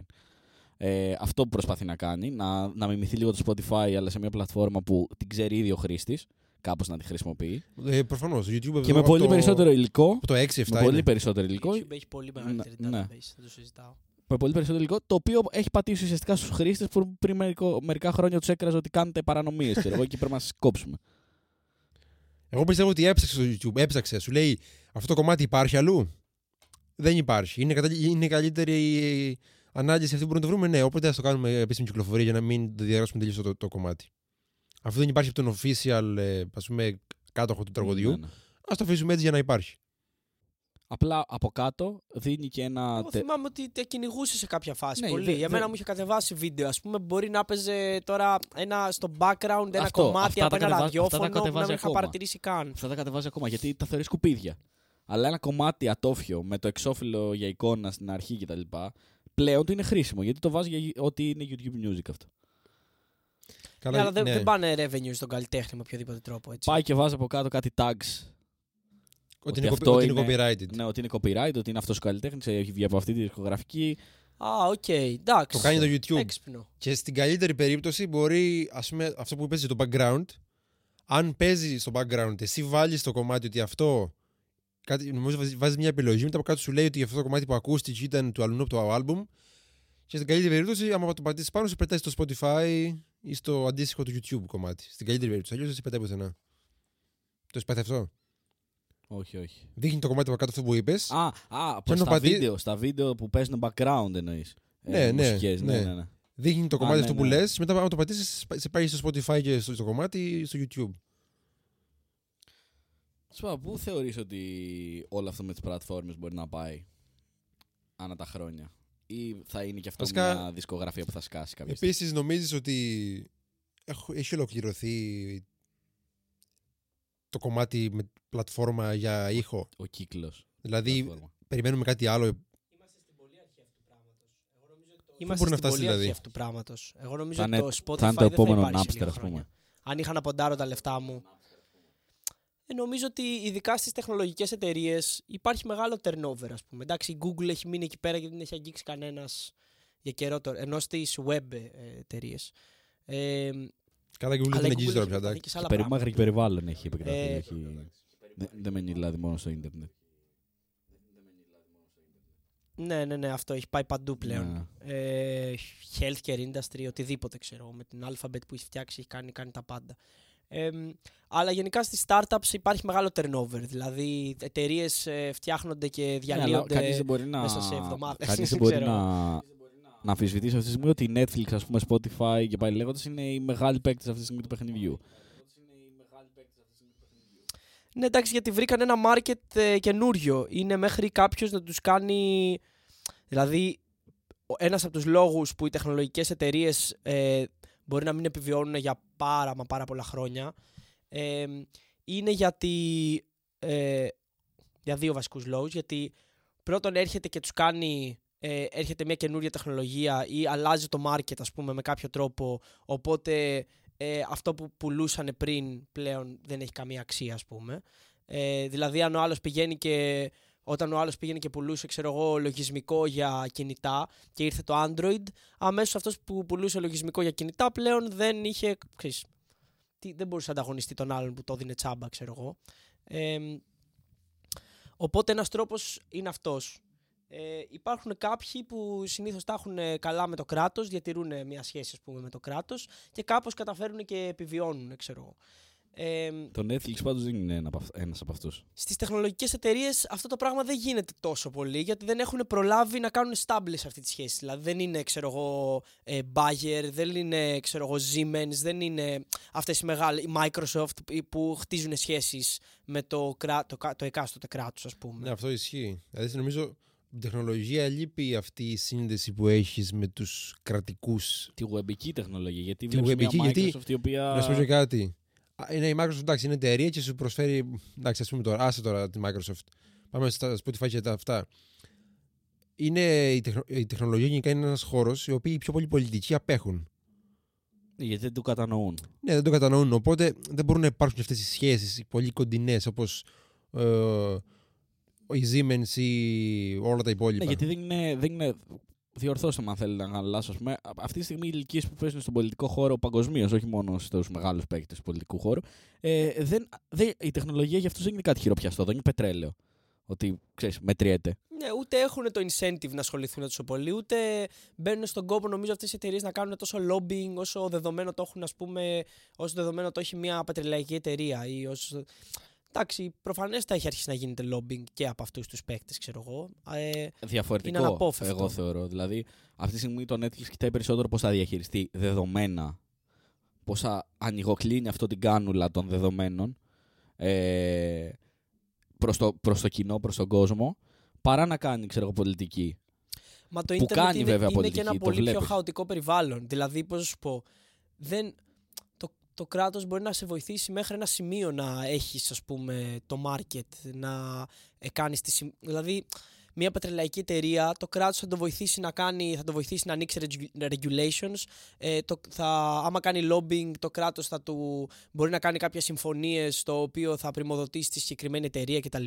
[SPEAKER 2] Ε, αυτό που προσπαθεί να κάνει, να, να μιμηθεί λίγο το Spotify, αλλά σε μια πλατφόρμα που την ξέρει ήδη ο χρήστης, κάπως να τη χρησιμοποιεί.
[SPEAKER 3] Ε, Προφανώς. Το YouTube
[SPEAKER 2] Και με πολύ
[SPEAKER 3] το,
[SPEAKER 2] περισσότερο υλικό.
[SPEAKER 3] από Το 6-7
[SPEAKER 2] Με
[SPEAKER 3] είναι.
[SPEAKER 2] πολύ περισσότερο υλικό.
[SPEAKER 1] Το YouTube έχει πολύ μεγαλύτερη
[SPEAKER 2] Ναι, ναι.
[SPEAKER 1] database, δεν το συζητάω.
[SPEAKER 2] Με πολύ περισσότερο υλικό. Το οποίο έχει πατήσει ουσιαστικά στους χρήστες που πριν μερικό- μερικά χρόνια τους έκραζε ότι κάνετε παρανομίες. Ξέρω εγώ και πρέπει να σας κόψουμε.
[SPEAKER 3] Εγώ πιστεύω ότι έψαξε στο YouTube. Έψαξε. Σου λέει αυτό το κομμάτι υπάρχει αλλού; Δεν υπάρχει. Είναι, κατα... είναι καλύτερη ανάλυση αυτή που μπορούμε να το βρούμε; Ναι, οπότε ας το κάνουμε επίσημη κυκλοφορία για να μην το διαγράψουμε τελείως το, το κομμάτι. Αφού δεν υπάρχει από τον official ε, ας πούμε, κάτοχο του τραγουδιού,
[SPEAKER 2] Ναι, ναι.
[SPEAKER 3] ας το αφήσουμε έτσι για να υπάρχει.
[SPEAKER 2] Απλά από κάτω δίνει και ένα.
[SPEAKER 1] Εγώ
[SPEAKER 2] τε-
[SPEAKER 1] θυμάμαι ότι τα κυνηγούσε σε κάποια φάση.
[SPEAKER 2] Ναι,
[SPEAKER 1] πολύ.
[SPEAKER 2] δε-
[SPEAKER 1] Για
[SPEAKER 2] δε-
[SPEAKER 1] μένα μου είχε κατεβάσει βίντεο. Α πούμε, μπορεί να παίζει τώρα ένα, στο background ένα
[SPEAKER 2] Αυτό,
[SPEAKER 1] κομμάτι
[SPEAKER 2] αυτά
[SPEAKER 1] από
[SPEAKER 2] τα
[SPEAKER 1] ένα
[SPEAKER 2] κατεβα- αυτά τα
[SPEAKER 1] ραδιόφωνο που να
[SPEAKER 2] κατεβάζει
[SPEAKER 1] μην είχα
[SPEAKER 2] ακόμα.
[SPEAKER 1] παρατηρήσει καν.
[SPEAKER 2] Αυτά τα κατεβάζει ακόμα γιατί τα θεωρείς σκουπίδια. Αλλά ένα κομμάτι ατόφιο με το εξώφυλλο για εικόνα στην αρχή κτλ. Πλέον του είναι χρήσιμο γιατί το βάζει για γι- ότι είναι YouTube Music αυτό.
[SPEAKER 3] Καλά,
[SPEAKER 1] Ναι, αλλά δεν,
[SPEAKER 3] ναι.
[SPEAKER 1] δεν πάνε revenue στον καλλιτέχνη με οποιοδήποτε τρόπο. Έτσι.
[SPEAKER 2] Πάει και βάζει από κάτω κάτι tags.
[SPEAKER 3] Ότι είναι,
[SPEAKER 2] αυτό
[SPEAKER 3] copy- ότι είναι
[SPEAKER 2] είναι-
[SPEAKER 3] copyrighted.
[SPEAKER 2] Ναι, ότι είναι copyright, ότι είναι αυτός ο καλλιτέχνης, έχει βγει από αυτή τη δισκογραφική.
[SPEAKER 1] Α, οκ, εντάξει.
[SPEAKER 3] Το κάνει το YouTube.
[SPEAKER 1] Έξυπνο.
[SPEAKER 3] Και στην καλύτερη περίπτωση μπορεί, ας πούμε, αυτό που παίζει το background, αν παίζει στο background, εσύ βάλεις το κομμάτι ότι αυτό. Κάτι, νομίζω βάζει- βάζεις μια επιλογή, μετά από κάτω σου λέει ότι αυτό το κομμάτι που ακούστηκε ήταν του αλλού από το album. Και στην καλύτερη περίπτωση, άμα το πατήσεις πάνω, σε πετάει στο Spotify ή στο αντίστοιχο του YouTube κομμάτι. Στην καλύτερη περίπτωση. Αλλιώς δεν σε πετάει πουθενά. Το έχει πάθει αυτό;
[SPEAKER 2] Όχι, όχι.
[SPEAKER 3] Δείχνει το κομμάτι από κάτω αυτό που είπες.
[SPEAKER 2] Α, α
[SPEAKER 3] Και
[SPEAKER 2] πως
[SPEAKER 3] αν
[SPEAKER 2] στα,
[SPEAKER 3] πατή-
[SPEAKER 2] βίντεο, στα βίντεο που παίζουν background εννοείς.
[SPEAKER 3] Ναι, ναι,
[SPEAKER 2] μουσικές, ναι,
[SPEAKER 3] ναι.
[SPEAKER 2] ναι, ναι.
[SPEAKER 3] Δείχνει το
[SPEAKER 2] Α,
[SPEAKER 3] κομμάτι
[SPEAKER 2] ναι,
[SPEAKER 3] αυτό που
[SPEAKER 2] ναι.
[SPEAKER 3] λες. Μετά, άμα το πατήσεις, σε πάει στο Spotify και στο, στο κομμάτι στο YouTube.
[SPEAKER 2] Σου πω, πού θεωρείς ότι όλο αυτό με τις πλατφόρμες μπορεί να πάει ανά τα χρόνια; Ή θα είναι και αυτό
[SPEAKER 3] Βασικά-
[SPEAKER 2] μια δισκογραφία που θα σκάσει κάποια στιγμή;
[SPEAKER 3] Επίσης, νομίζεις ότι έχω- έχει ολοκληρωθεί το κομμάτι με πλατφόρμα για ήχο;
[SPEAKER 2] Ο κύκλος.
[SPEAKER 3] Δηλαδή,
[SPEAKER 2] πλατφόρμα.
[SPEAKER 3] περιμένουμε κάτι άλλο;
[SPEAKER 1] Είμαστε
[SPEAKER 3] μπορεί να
[SPEAKER 1] στην
[SPEAKER 3] φτάσει,
[SPEAKER 1] πολύ
[SPEAKER 3] δηλαδή;
[SPEAKER 1] αρχή αυτού του πράγματος. Εγώ νομίζω
[SPEAKER 2] Θα
[SPEAKER 1] ότι
[SPEAKER 2] είναι-
[SPEAKER 1] το Spotify
[SPEAKER 2] θα είναι το
[SPEAKER 1] δεν
[SPEAKER 2] επόμενο
[SPEAKER 1] θα υπάρξει σε
[SPEAKER 2] Napster,
[SPEAKER 1] λίγα
[SPEAKER 2] ας πούμε.
[SPEAKER 1] χρόνια. Αν είχα να ποντάρω τα λεφτά μου. Ε, νομίζω ότι ειδικά στις τεχνολογικές εταιρείες υπάρχει μεγάλο turnover, ας πούμε. Εντάξει, η Google έχει μείνει εκεί πέρα γιατί δεν έχει αγγίξει κανένας για καιρό τώρα. Ενώ στις web εταιρείες. Ε,
[SPEAKER 3] Καλά, και Google
[SPEAKER 1] αλλά
[SPEAKER 3] δεν
[SPEAKER 1] η
[SPEAKER 3] αγγίζει
[SPEAKER 1] Google
[SPEAKER 3] τώρα
[SPEAKER 1] έχει
[SPEAKER 3] πια.
[SPEAKER 1] επεκταθεί
[SPEAKER 3] εντάξει.
[SPEAKER 1] και σε άλλα
[SPEAKER 2] Περίμαγρη
[SPEAKER 1] πράγματα.
[SPEAKER 2] και περιβάλλον έχει επεκταθεί.
[SPEAKER 1] Ε,
[SPEAKER 2] έχει... Δεν, δεν μένει δηλαδή μόνο στο ίντερνετ.
[SPEAKER 1] Ναι, ναι, ναι, αυτό έχει πάει παντού πλέον.
[SPEAKER 2] Ναι.
[SPEAKER 1] ε, healthcare industry, οτιδήποτε ξέρω. Με την Alphabet που έχει φτιάξει έχει κάνει, κάνει τα πάντα. Ε, αλλά γενικά στις startups υπάρχει μεγάλο turnover. Δηλαδή εταιρείες φτιάχνονται και
[SPEAKER 2] Ναι, αλλά
[SPEAKER 1] διαλύονται.
[SPEAKER 2] κανείς δεν μπορεί να,
[SPEAKER 1] μέσα σε εβδομάδες,
[SPEAKER 2] κανείς δεν
[SPEAKER 1] δεν
[SPEAKER 2] μπορεί
[SPEAKER 1] ξέρω.
[SPEAKER 2] να, να αμφισβητήσει αυτή τη στιγμή ότι η Netflix, ας πούμε, Spotify και πάλι λέγοντας είναι οι μεγάλοι παίκτες αυτή τη στιγμή του παιχνιδιού.
[SPEAKER 1] Ναι, εντάξει, γιατί βρήκαν ένα market ε, καινούριο. Είναι μέχρι κάποιος να τους κάνει. Δηλαδή, ένας από τους λόγους που οι τεχνολογικές εταιρείες ε, μπορεί να μην επιβιώνουν για πάρα μα πάρα πολλά χρόνια. Ε, είναι γιατί ε, για δύο βασικούς λόγους. Γιατί πρώτον έρχεται και τους κάνει ε, έρχεται μια καινούρια τεχνολογία ή αλλάζει το market ας πούμε με κάποιο τρόπο. Οπότε ε, αυτό που πουλούσαν πριν πλέον δεν έχει καμία αξία ας πούμε. Ε, δηλαδή αν ο άλλος πηγαίνει και όταν ο άλλος πήγαινε και πουλούσε ξέρω εγώ, λογισμικό για κινητά και ήρθε το Android, αμέσως αυτός που πουλούσε λογισμικό για κινητά πλέον δεν είχε, ξέρεις, τι, δεν μπορούσε να ανταγωνιστεί τον άλλον που το δίνει τσάμπα, ξέρω εγώ. Ε, οπότε ένας τρόπος είναι αυτός. Ε, υπάρχουν κάποιοι που συνήθως τα έχουν καλά με το κράτος, διατηρούν μια σχέση ας πούμε, με το κράτος και κάπως καταφέρουν και επιβιώνουν, ξέρω εγώ. Ε,
[SPEAKER 2] Το Netflix πάντως δεν είναι ένα από αυ- ένας από αυτούς.
[SPEAKER 1] Στις τεχνολογικές εταιρείες αυτό το πράγμα δεν γίνεται τόσο πολύ γιατί δεν έχουν προλάβει να κάνουν establish αυτή τη σχέση. Δηλαδή δεν είναι, ξέρω εγώ, ε, Bayer, δεν είναι, ξέρω εγώ, Siemens, δεν είναι αυτές οι μεγάλες, η Microsoft που χτίζουν σχέσεις με το, κρά, το, κα- το εκάστοτε κράτος, ας πούμε.
[SPEAKER 3] Ναι, αυτό ισχύει. Δηλαδή, νομίζω στην τεχνολογία λείπει αυτή η σύνδεση που έχεις με τους κρατικούς.
[SPEAKER 2] Τη webική τεχνολογία. Γιατί
[SPEAKER 3] Τη
[SPEAKER 2] βλέπεις μια
[SPEAKER 3] webική, γιατί-
[SPEAKER 2] Microsoft η οποία...
[SPEAKER 3] Να σου πω και κάτι. Α, Είναι η Microsoft, εντάξει, είναι εταιρεία και σου προσφέρει. Εντάξει, ας πούμε τώρα, άσε τώρα τη Microsoft. Πάμε στα Spotify και τα αυτά. Είναι, η, τεχνο- η τεχνολογία γενικά είναι ένας χώρος οι οποίοι οι πιο πολλοί πολιτικοί απέχουν.
[SPEAKER 2] Γιατί δεν το κατανοούν.
[SPEAKER 3] Ναι, δεν το κατανοούν. Οπότε δεν μπορούν να υπάρξουν αυτές οι σχέσεις πολύ κοντινές όπως ε, η Siemens ή όλα τα υπόλοιπα.
[SPEAKER 2] Ναι, γιατί δεν είναι, δεν είναι διορθώστε με αν θέλετε να κάνω λάθος. ας πούμε. Α- Αυτή τη στιγμή οι ηλικίες που παίζουν στον πολιτικό χώρο παγκοσμίως, όχι μόνο στους μεγάλους παίκτες του πολιτικού χώρου, ε, δεν, δεν, η τεχνολογία για αυτούς δεν είναι κάτι χειροπιαστό, δεν είναι πετρέλαιο. Ότι ξέρεις, μετριέται.
[SPEAKER 1] Ναι, ούτε έχουν το incentive να ασχοληθούν τόσο πολύ, ούτε μπαίνουν στον κόπο νομίζω αυτές οι εταιρείες να κάνουν τόσο lobbying όσο δεδομένο το έχουν, ας πούμε, όσο δεδομένο το έχει μια πετρελαϊκή εταιρεία. Ή όσο... Εντάξει, προφανέστα έχει αρχίσει να γίνεται lobbying και από αυτούς τους παίκτες, ξέρω εγώ. Ε,
[SPEAKER 2] Διαφορετικό,
[SPEAKER 1] Είναι αναπόφευκτο.
[SPEAKER 2] εγώ θεωρώ. Δηλαδή, αυτή τη στιγμή το Netflix κοιτάει περισσότερο πώς θα διαχειριστεί δεδομένα, πώς θα ανοιγοκλίνει αυτό την κάνουλα των δεδομένων ε, προς, το, προς το κοινό, προς τον κόσμο, παρά να κάνει, ξέρω εγώ, πολιτική.
[SPEAKER 1] Μα το
[SPEAKER 2] Που
[SPEAKER 1] ίντερνετ
[SPEAKER 2] κάνει
[SPEAKER 1] είναι,
[SPEAKER 2] βέβαια
[SPEAKER 1] είναι και
[SPEAKER 2] πολιτική,
[SPEAKER 1] ένα
[SPEAKER 2] το
[SPEAKER 1] πολύ πιο
[SPEAKER 2] βλέπεις.
[SPEAKER 1] χαοτικό περιβάλλον. Δηλαδή, πώς να σου πω, δεν, το, το κράτος μπορεί να σε βοηθήσει μέχρι ένα σημείο να έχεις, ας πούμε, το market, να ε, κάνεις τη... συμ- Δηλαδή, μια πετρελαϊκή εταιρεία, το κράτος θα το βοηθήσει να, κάνει, θα το βοηθήσει να ανοίξει regu- regulations. Ε, το, θα, άμα κάνει lobbying, το κράτος θα του μπορεί να κάνει κάποιες συμφωνίες το οποίο θα πρημοδοτήσει τη συγκεκριμένη εταιρεία κτλ.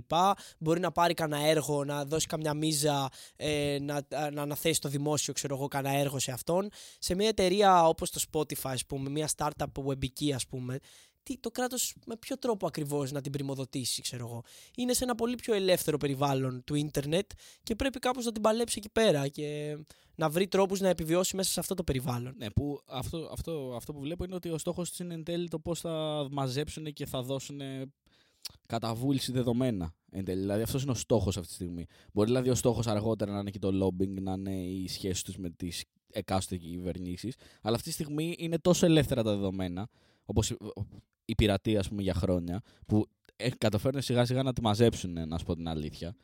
[SPEAKER 1] Μπορεί να πάρει κανένα έργο, να δώσει καμιά μίζα, ε, να, να αναθέσει το δημόσιο, ξέρω εγώ, κανένα έργο σε αυτόν. Σε μια εταιρεία όπως το Spotify, ας πούμε, μια startup webική, ας πούμε, τι, το κράτος με ποιο τρόπο ακριβώς να την πρημοδοτήσει, ξέρω εγώ. Είναι σε ένα πολύ πιο ελεύθερο περιβάλλον του ίντερνετ και πρέπει κάπως να την παλέψει εκεί πέρα και να βρει τρόπους να επιβιώσει μέσα σε αυτό το περιβάλλον.
[SPEAKER 2] Ναι, που αυτό, αυτό, αυτό που βλέπω είναι ότι ο στόχος της είναι εν τέλει το πώς θα μαζέψουν και θα δώσουν καταβούληση δεδομένα. Εν τέλει. Δηλαδή αυτός είναι ο στόχος αυτή τη στιγμή. Μπορεί δηλαδή ο στόχος αργότερα να είναι και το lobbying, να είναι οι σχέσεις τους με τις εκάστοτε κυβερνήσεις. Αλλά αυτή τη στιγμή είναι τόσο ελεύθερα τα δεδομένα, όπως η πειρατεία, ας πούμε, για χρόνια, που ε, καταφέρνουν σιγά σιγά να τη μαζέψουν, να σου πω την αλήθεια.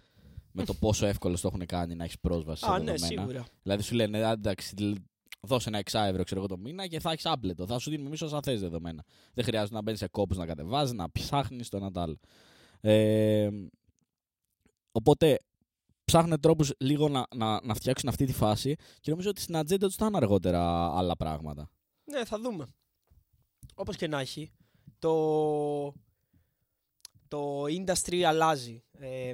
[SPEAKER 2] Με το πόσο εύκολο το έχουν κάνει να έχεις πρόσβαση σε
[SPEAKER 1] Α, ναι,
[SPEAKER 2] δεδομένα.
[SPEAKER 1] σίγουρα.
[SPEAKER 2] Δηλαδή σου λένε, «Α, εντάξει, λ- δώσε ένα εξάευρο ξέρω εγώ το μήνα και θα έχεις άπλετο. Θα σου δίνουμε εμείς όσα θες δεδομένα. Δεν χρειάζεται να μπαίνεις σε κόπους να κατεβάζεις, να ψάχνεις το ένα το άλλο. Ε, οπότε ψάχνουν τρόπους λίγο να, να, να φτιάξουν αυτή τη φάση και νομίζω ότι στην ατζέντα τους θα είναι αργότερα άλλα πράγματα.
[SPEAKER 1] Ναι, θα δούμε. Όπως και να έχει, το, το industry αλλάζει. Ε,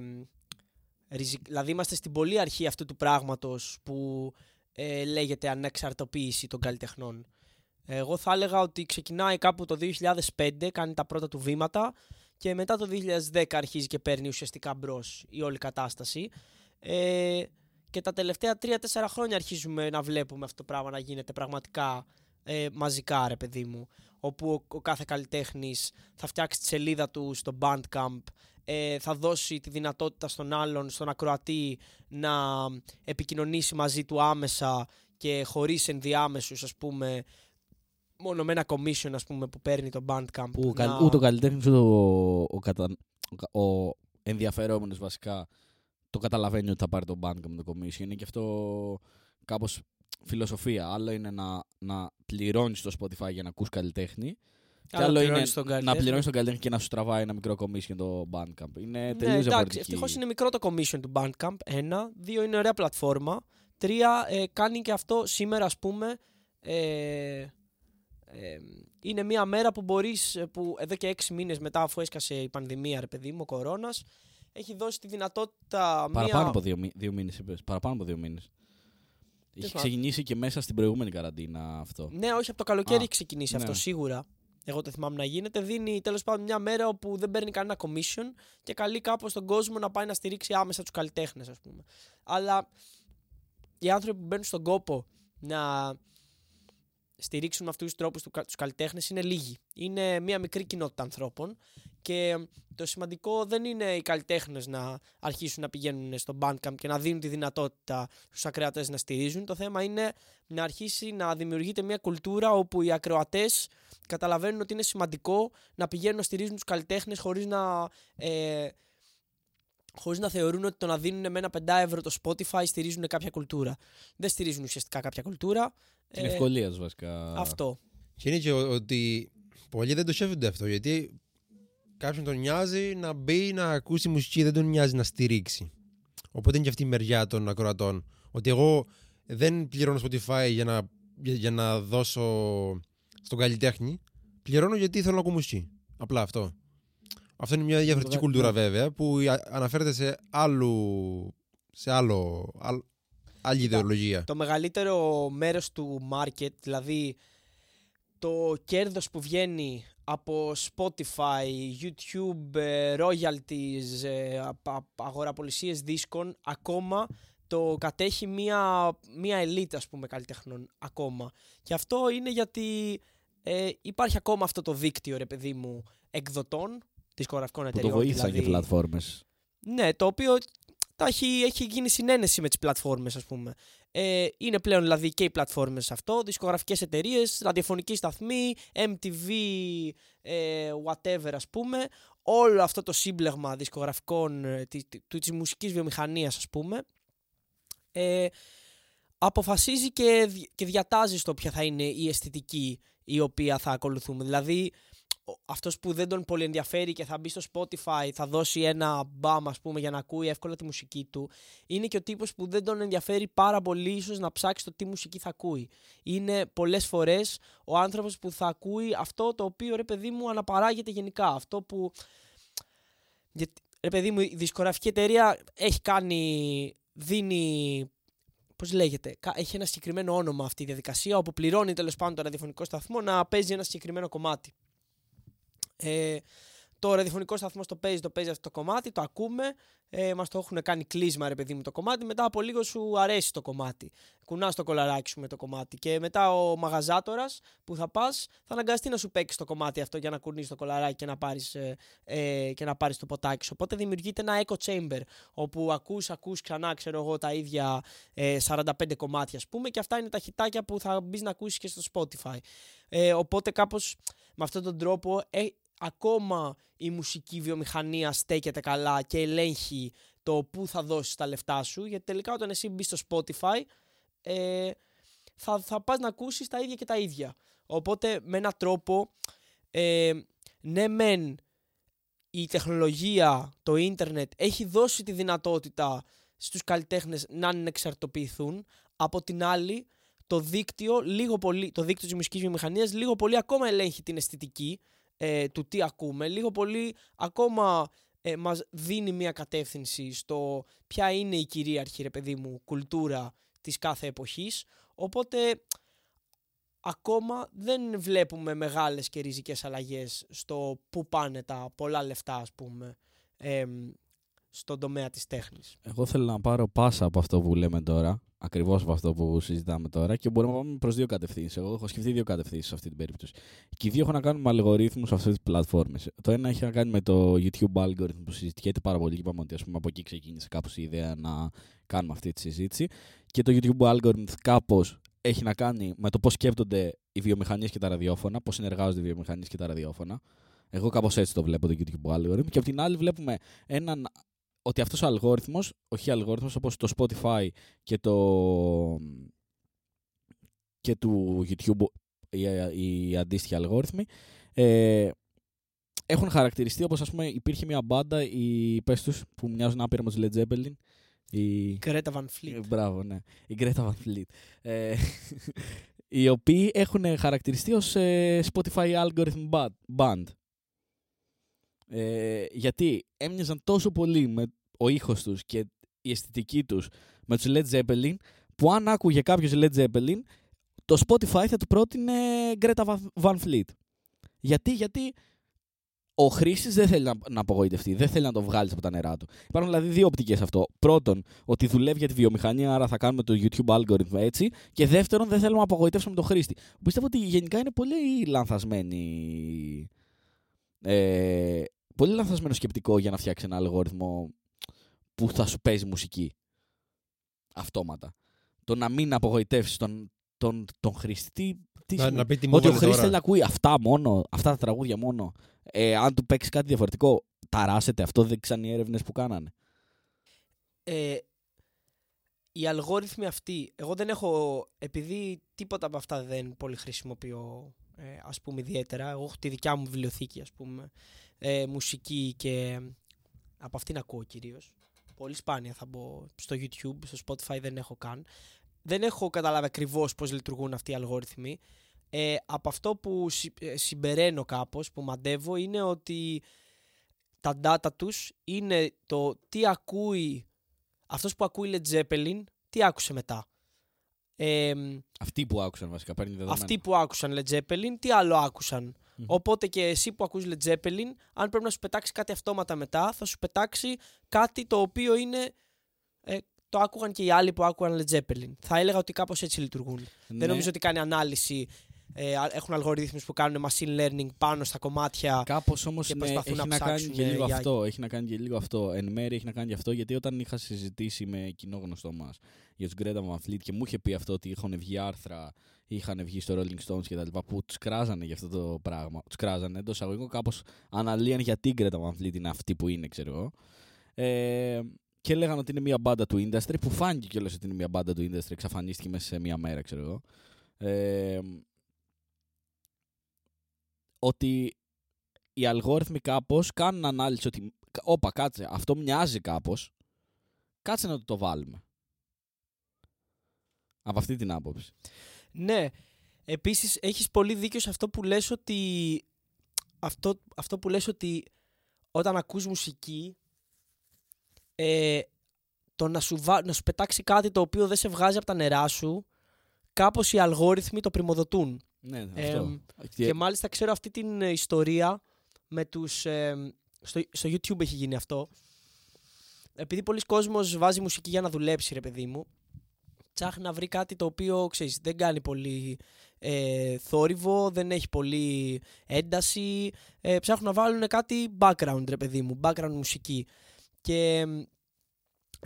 [SPEAKER 1] ριζι- δηλαδή είμαστε στην πολύ αρχή αυτού του πράγματος που ε, λέγεται ανεξαρτοποίηση των καλλιτεχνών. Εγώ θα έλεγα ότι ξεκινάει κάπου το 2005, κάνει τα πρώτα του βήματα και μετά το 2010 αρχίζει και παίρνει ουσιαστικά μπρος η όλη κατάσταση. Ε, και τα τελευταία 3-4 χρόνια αρχίζουμε να βλέπουμε αυτό το πράγμα να γίνεται πραγματικά ε, μαζικά, ρε παιδί μου. Όπου ο, ο κάθε καλλιτέχνης θα φτιάξει τη σελίδα του στο Bandcamp, ε, θα δώσει τη δυνατότητα στον άλλον, στον ακροατή, να επικοινωνήσει μαζί του άμεσα και χωρίς ενδιάμεσους, ας πούμε, μόνο με ένα commission, ας πούμε, που παίρνει το Bandcamp.
[SPEAKER 2] Που
[SPEAKER 1] να-
[SPEAKER 2] κα- ούτε ο καλλιτέχνης ούτε ο, ο, κατα... ο, ο ενδιαφερόμενος βασικά το καταλαβαίνει ότι θα πάρει τον bank με το commission. Είναι και αυτό κάπως φιλοσοφία. Άλλο είναι να, να πληρώνεις το Spotify για να ακούς καλλιτέχνη. Και
[SPEAKER 1] Άλλο
[SPEAKER 2] άλλο είναι
[SPEAKER 1] πληρώνεις τον
[SPEAKER 2] να
[SPEAKER 1] καλλιτέχνη.
[SPEAKER 2] πληρώνεις τον καλλιτέχνη και να σου τραβάει ένα μικρό commission το Bandcamp. Είναι
[SPEAKER 1] Ναι,
[SPEAKER 2] τελείως
[SPEAKER 1] εντάξει,
[SPEAKER 2] διαφορετική.
[SPEAKER 1] ευτυχώς είναι μικρό το commission του Bandcamp. Ένα. Δύο, είναι ωραία πλατφόρμα. Τρία, ε, κάνει και αυτό σήμερα, ας πούμε. Ε, ε, είναι μια μέρα που μπορείς, ε, που εδώ και έξι μήνες μετά αφού έσκασε η πανδημία, ρε παιδί μου, ο κορώνας, έχει δώσει τη δυνατότητα
[SPEAKER 2] Παραπάνω
[SPEAKER 1] μια...
[SPEAKER 2] από δύο, μη- δύο μήνες είπες. Παραπάνω από δύο μήνες. Είχε
[SPEAKER 1] πάντων.
[SPEAKER 2] ξεκινήσει και μέσα στην προηγούμενη καραντίνα αυτό.
[SPEAKER 1] Ναι, όχι, από το καλοκαίρι
[SPEAKER 2] Α,
[SPEAKER 1] έχει ξεκινήσει
[SPEAKER 2] ναι.
[SPEAKER 1] αυτό σίγουρα. Εγώ το θυμάμαι να γίνεται. Δίνει τέλος πάντων μια μέρα όπου δεν παίρνει κανένα commission και καλεί κάπως τον κόσμο να πάει να στηρίξει άμεσα τους καλλιτέχνες, ας πούμε. Αλλά οι άνθρωποι που μπαίνουν στον κόπο να στηρίξουν με αυτούς τους τρόπους του καλλιτέχνες είναι λίγοι. Είναι μια μικρή κοινότητα ανθρώπων και το σημαντικό δεν είναι οι καλλιτέχνες να αρχίσουν να πηγαίνουν στο Bandcamp και να δίνουν τη δυνατότητα στους ακροατές να στηρίζουν. Το θέμα είναι να αρχίσει να δημιουργείται μια κουλτούρα όπου οι ακροατές καταλαβαίνουν ότι είναι σημαντικό να πηγαίνουν να στηρίζουν τους καλλιτέχνες χωρίς να. Ε, Χωρίς να θεωρούν ότι το να δίνουν με ένα 5 ευρώ το Spotify στηρίζουν κάποια κουλτούρα. Δεν στηρίζουν ουσιαστικά κάποια κουλτούρα.
[SPEAKER 2] Την
[SPEAKER 1] Ε,
[SPEAKER 2] ευκολία τους βασικά.
[SPEAKER 1] Αυτό.
[SPEAKER 3] Και είναι και ο- ότι πολλοί δεν το σκέφτονται αυτό γιατί κάποιον τον νοιάζει να μπει να ακούσει μουσική, δεν τον νοιάζει να στηρίξει. Οπότε είναι και αυτή η μεριά των ακροατών. Ότι εγώ δεν πληρώνω Spotify για να, για, για να δώσω στον καλλιτέχνη. Πληρώνω γιατί θέλω να ακούω μουσική. Απλά αυτό. Αυτό είναι μια διαφορετική
[SPEAKER 2] Βέβαια,
[SPEAKER 3] κουλτούρα
[SPEAKER 2] ναι.
[SPEAKER 3] βέβαια που α- αναφέρεται σε, άλλου, σε άλλο, άλλ- άλλη ιδεολογία.
[SPEAKER 1] Το μεγαλύτερο μέρος του market, δηλαδή το κέρδος που βγαίνει από Spotify, YouTube, ε, royalties, ε, απ- απ- αγοραπολισίες δίσκων, ακόμα το κατέχει μία, μία ελίτ, ας πούμε, καλλιτεχνών ακόμα. Και αυτό είναι γιατί ε, υπάρχει ακόμα αυτό το δίκτυο, ρε παιδί μου, εκδοτών, δισκογραφικών
[SPEAKER 2] Που το
[SPEAKER 1] εταιριών.
[SPEAKER 2] βοήθησαν και οι
[SPEAKER 1] δηλαδή.
[SPEAKER 2] πλατφόρμες.
[SPEAKER 1] Ναι, το οποίο τα έχει, έχει γίνει συνένεση με τις πλατφόρμες ας πούμε. Ε, είναι πλέον δηλαδή και οι πλατφόρμες σε αυτό, δισκογραφικές εταιρείες, ραδιοφωνική σταθμή, MTV, ε, whatever ας πούμε. Όλο αυτό το σύμπλεγμα δισκογραφικών ε, της, της, της μουσικής βιομηχανίας ας πούμε. Ε, αποφασίζει και, δι- και διατάζει στο ποια θα είναι η αισθητική η οποία θα ακολουθούμε. Δηλαδή, ο- αυτός που δεν τον πολύ ενδιαφέρει και θα μπει στο Spotify, θα δώσει ένα μπαμ ας πούμε για να ακούει εύκολα τη μουσική του, είναι και ο τύπος που δεν τον ενδιαφέρει πάρα πολύ ίσως να ψάξει το τι μουσική θα ακούει. Είναι πολλές φορές ο άνθρωπος που θα ακούει αυτό το οποίο ρε παιδί μου αναπαράγεται γενικά. Αυτό που... Γιατί, ρε παιδί μου, η δισκογραφική εταιρεία έχει κάνει, δίνει Πώς λέγεται, κα- έχει ένα συγκεκριμένο όνομα αυτή η διαδικασία, όπου πληρώνει τέλος πάντων το ραδιοφωνικό σταθμό να παίζει ένα συγκεκριμένο κομμάτι. Ε, το ραδιοφωνικό σταθμό το παίζει, το παίζει αυτό το κομμάτι, το ακούμε, ε, μας το έχουν κάνει κλείσμα ρε παιδί μου το κομμάτι, μετά από λίγο σου αρέσει το κομμάτι. Κουνάς το κολαράκι σου με το κομμάτι. Και μετά ο μαγαζάτορας που θα πας θα αναγκαστεί να σου παίξει το κομμάτι αυτό για να κουνήσει το κολαράκι και να πάρεις ε, ε, και να πάρεις το ποτάκι σου. Οπότε δημιουργείται ένα echo chamber όπου ακούς, ακούς ξανά ξέρω εγώ τα ίδια ε, 45 κομμάτια ας πούμε και αυτά είναι τα χιτάκια που θα μπεις να ακούσεις και στο Spotify. Ε, οπότε κάπως με αυτόν τον τρόπο ε, ακόμα η μουσική βιομηχανία στέκεται καλά και ελέγχει το πού θα δώσεις τα λεφτά σου γιατί τελικά όταν εσύ μπεις στο Spotify ε, θα, θα πας να ακούσεις τα ίδια και τα ίδια. Οπότε με έναν τρόπο ε, ναι μεν η τεχνολογία, το ίντερνετ έχει δώσει τη δυνατότητα στους καλλιτέχνες να ανεξαρτοποιηθούν. Από την άλλη, το δίκτυο, λίγο πολύ, το δίκτυο της μουσικής βιομηχανίας λίγο πολύ ακόμα ελέγχει την αισθητική ε, του τι ακούμε. Λίγο πολύ ακόμα ε, μας δίνει μια κατεύθυνση στο ποια είναι η κυρίαρχη, ρε παιδί μου, κουλτούρα της κάθε εποχής. Οπότε ακόμα δεν βλέπουμε μεγάλες και ριζικές αλλαγές στο πού πάνε τα πολλά λεφτά, ας πούμε, εμ, στον τομέα της τέχνης.
[SPEAKER 2] Εγώ θέλω να πάρω πάσα από αυτό που λέμε τώρα, ακριβώς από αυτό που συζητάμε τώρα, και μπορούμε να πάμε προς δύο κατευθύνσεις. Εγώ έχω σκεφτεί δύο κατευθύνσεις σε αυτή την περίπτωση. Και οι δύο έχουν να κάνουν με αλγορίθμους σε αυτές τις πλατφόρμες. Το ένα έχει να κάνει με το YouTube algorithm που συζητιέται πάρα πολύ και είπαμε ότι ας πούμε, από εκεί ξεκίνησε κάπως η ιδέα να κάνουμε αυτή τη συζήτηση. Και το YouTube algorithm κάπως έχει να κάνει με το πώς σκέπτονται οι βιομηχανίες και τα ραδιόφωνα, πώς συνεργάζονται οι βιομηχανίες και τα ραδιόφωνα. Εγώ κάπως έτσι το βλέπω το YouTube algorithm. Και από την άλλη βλέπουμε έναν ότι αυτός ο αλγόριθμος, όχι αλγόριθμος όπως το Spotify και το, και του YouTube οι, οι αντίστοιχοι αλγόριθμοι. Ε, έχουν χαρακτηριστεί όπως ας πούμε υπήρχε μια μπάντα, οι πες τους, που μοιάζουν άπειρα με τους Led Zeppelin. Η...
[SPEAKER 1] Greta Van Fleet.
[SPEAKER 2] Ε, Μπράβο, ναι. Η Greta Van Fleet. Ε, οι οποίοι έχουν χαρακτηριστεί ως ε, Spotify Algorithm Band- Band. Ε, γιατί έμοιαζαν τόσο πολύ με ο ήχος τους και η αισθητική τους με τους Led Zeppelin που αν άκουγε κάποιος Led Zeppelin το Spotify θα του πρότεινε Greta Van- Van Fleet. Γιατί, γιατί ο χρήστη δεν θέλει να, να απογοητευτεί, δεν θέλει να το βγάλεις από τα νερά του. Υπάρχουν δηλαδή δύο οπτικές αυτό. Πρώτον, ότι δουλεύει για τη βιομηχανία, άρα θα κάνουμε το YouTube algorithm έτσι. Και δεύτερον, δεν θέλουμε να απογοητεύσουμε τον χρήστη. Πιστεύω ότι γενικά είναι πολύ λανθασμένη. Ε, πολύ λανθασμένο σκεπτικό για να φτιάξει ένα αλγόριθμο που θα σου παίζει μουσική. Αυτόματα. Το να μην απογοητεύσεις τον, τον, τον χρήστη. Τι, τι
[SPEAKER 3] Να,
[SPEAKER 2] σημαίνει;
[SPEAKER 3] να πει τι μου
[SPEAKER 2] Ότι ο
[SPEAKER 3] έβαλε
[SPEAKER 2] χρήστη
[SPEAKER 3] τώρα.
[SPEAKER 2] θέλει να ακούει αυτά μόνο, αυτά τα τραγούδια μόνο. Ε, αν του παίξει κάτι διαφορετικό, ταράσεται. Αυτό δείξαν οι έρευνες που κάνανε.
[SPEAKER 1] ε, οι αλγόριθμοι αυτοί, εγώ δεν έχω, επειδή τίποτα από αυτά δεν πολύ χρησιμοποιώ, ε, ας πούμε ιδιαίτερα, εγώ έχω τη δικιά μου βιβλιοθήκη, ας πούμε, ε, μουσική και από αυτήν ακούω κυρίως. Πολύ σπάνια θα μπω στο YouTube, στο Spotify δεν έχω καν. Δεν έχω καταλάβει ακριβώς πώς λειτουργούν αυτοί οι αλγόριθμοι. Ε, από αυτό που συ- ε, συμπεραίνω κάπως, που μαντεύω, είναι ότι τα data τους είναι το τι ακούει αυτός που ακούει Led Zeppelin, τι άκουσε μετά. Ε,
[SPEAKER 2] Αυτοί που άκουσαν βασικά, παίρνει δεδομένα.
[SPEAKER 1] αυτοί που άκουσαν Led Zeppelin, τι άλλο άκουσαν;
[SPEAKER 2] Μμμ.
[SPEAKER 1] Οπότε και εσύ που ακούς Led Zeppelin, αν πρέπει να σου πετάξει κάτι αυτόματα μετά, θα σου πετάξει κάτι το οποίο είναι. Ε, το άκουγαν και οι άλλοι που άκουγαν Led Zeppelin. Θα έλεγα ότι κάπως έτσι λειτουργούν.
[SPEAKER 2] Ναι.
[SPEAKER 1] Δεν νομίζω ότι κάνει ανάλυση. Ε, α- έχουν αλγορίθμους που κάνουν machine learning πάνω στα κομμάτια.
[SPEAKER 2] Κάπως όμως
[SPEAKER 1] και
[SPEAKER 2] ναι,
[SPEAKER 1] προσπαθούν
[SPEAKER 2] έχει
[SPEAKER 1] να
[SPEAKER 2] να, κάνει
[SPEAKER 1] ψάξουν,
[SPEAKER 2] και
[SPEAKER 1] ε,
[SPEAKER 2] λίγο
[SPEAKER 1] για-
[SPEAKER 2] αυτό. Έχει να κάνει και λίγο αυτό. Εν μέρει έχει να κάνει και αυτό γιατί όταν είχα συζητήσει με κοινό γνωστό μας για τους Greta Van Fleet και μου είχε πει αυτό ότι είχαν βγει άρθρα, είχαν βγει στο Rolling Stones κτλ. που τους κράζανε για αυτό το πράγμα. Τους κράζανε εντός αγωγικών κάπως αναλύαν γιατί η Greta Van Fleet είναι αυτή που είναι, ξέρω εγώ. Ε, και λέγανε ότι είναι μια μπάντα του industry που φάνηκε κιόλας ότι είναι μια μπάντα του industry. Εξαφανίστηκε μέσα σε μια μέρα, ξέρω εγώ. Ε, ότι οι αλγόριθμοι κάπως κάνουν ανάλυση ότι όπα κάτσε, αυτό μοιάζει κάπως, κάτσε να το, το βάλουμε. Από αυτή την άποψη.
[SPEAKER 1] Ναι. Επίσης έχεις πολύ δίκιο σε αυτό που λες ότι αυτό, αυτό που λες ότι όταν ακούς μουσική ε, το να σου, βά- να σου πετάξει κάτι το οποίο δεν σε βγάζει από τα νερά σου κάπως οι αλγόριθμοι το πρημοδοτούν.
[SPEAKER 2] Ναι, αυτό.
[SPEAKER 1] Εμ,
[SPEAKER 2] Και-
[SPEAKER 1] Και μάλιστα ξέρω αυτή την ε, ιστορία με τους... ε, στο, στο YouTube έχει γίνει αυτό. Επειδή πολλοί κόσμος βάζει μουσική για να δουλέψει, ρε παιδί μου, ψάχνει να βρει κάτι το οποίο, ξέρεις, δεν κάνει πολύ ε, θόρυβο, δεν έχει πολύ ένταση. Ε, ψάχνουν να βάλουν κάτι background, ρε παιδί μου, background μουσική. Και εμ,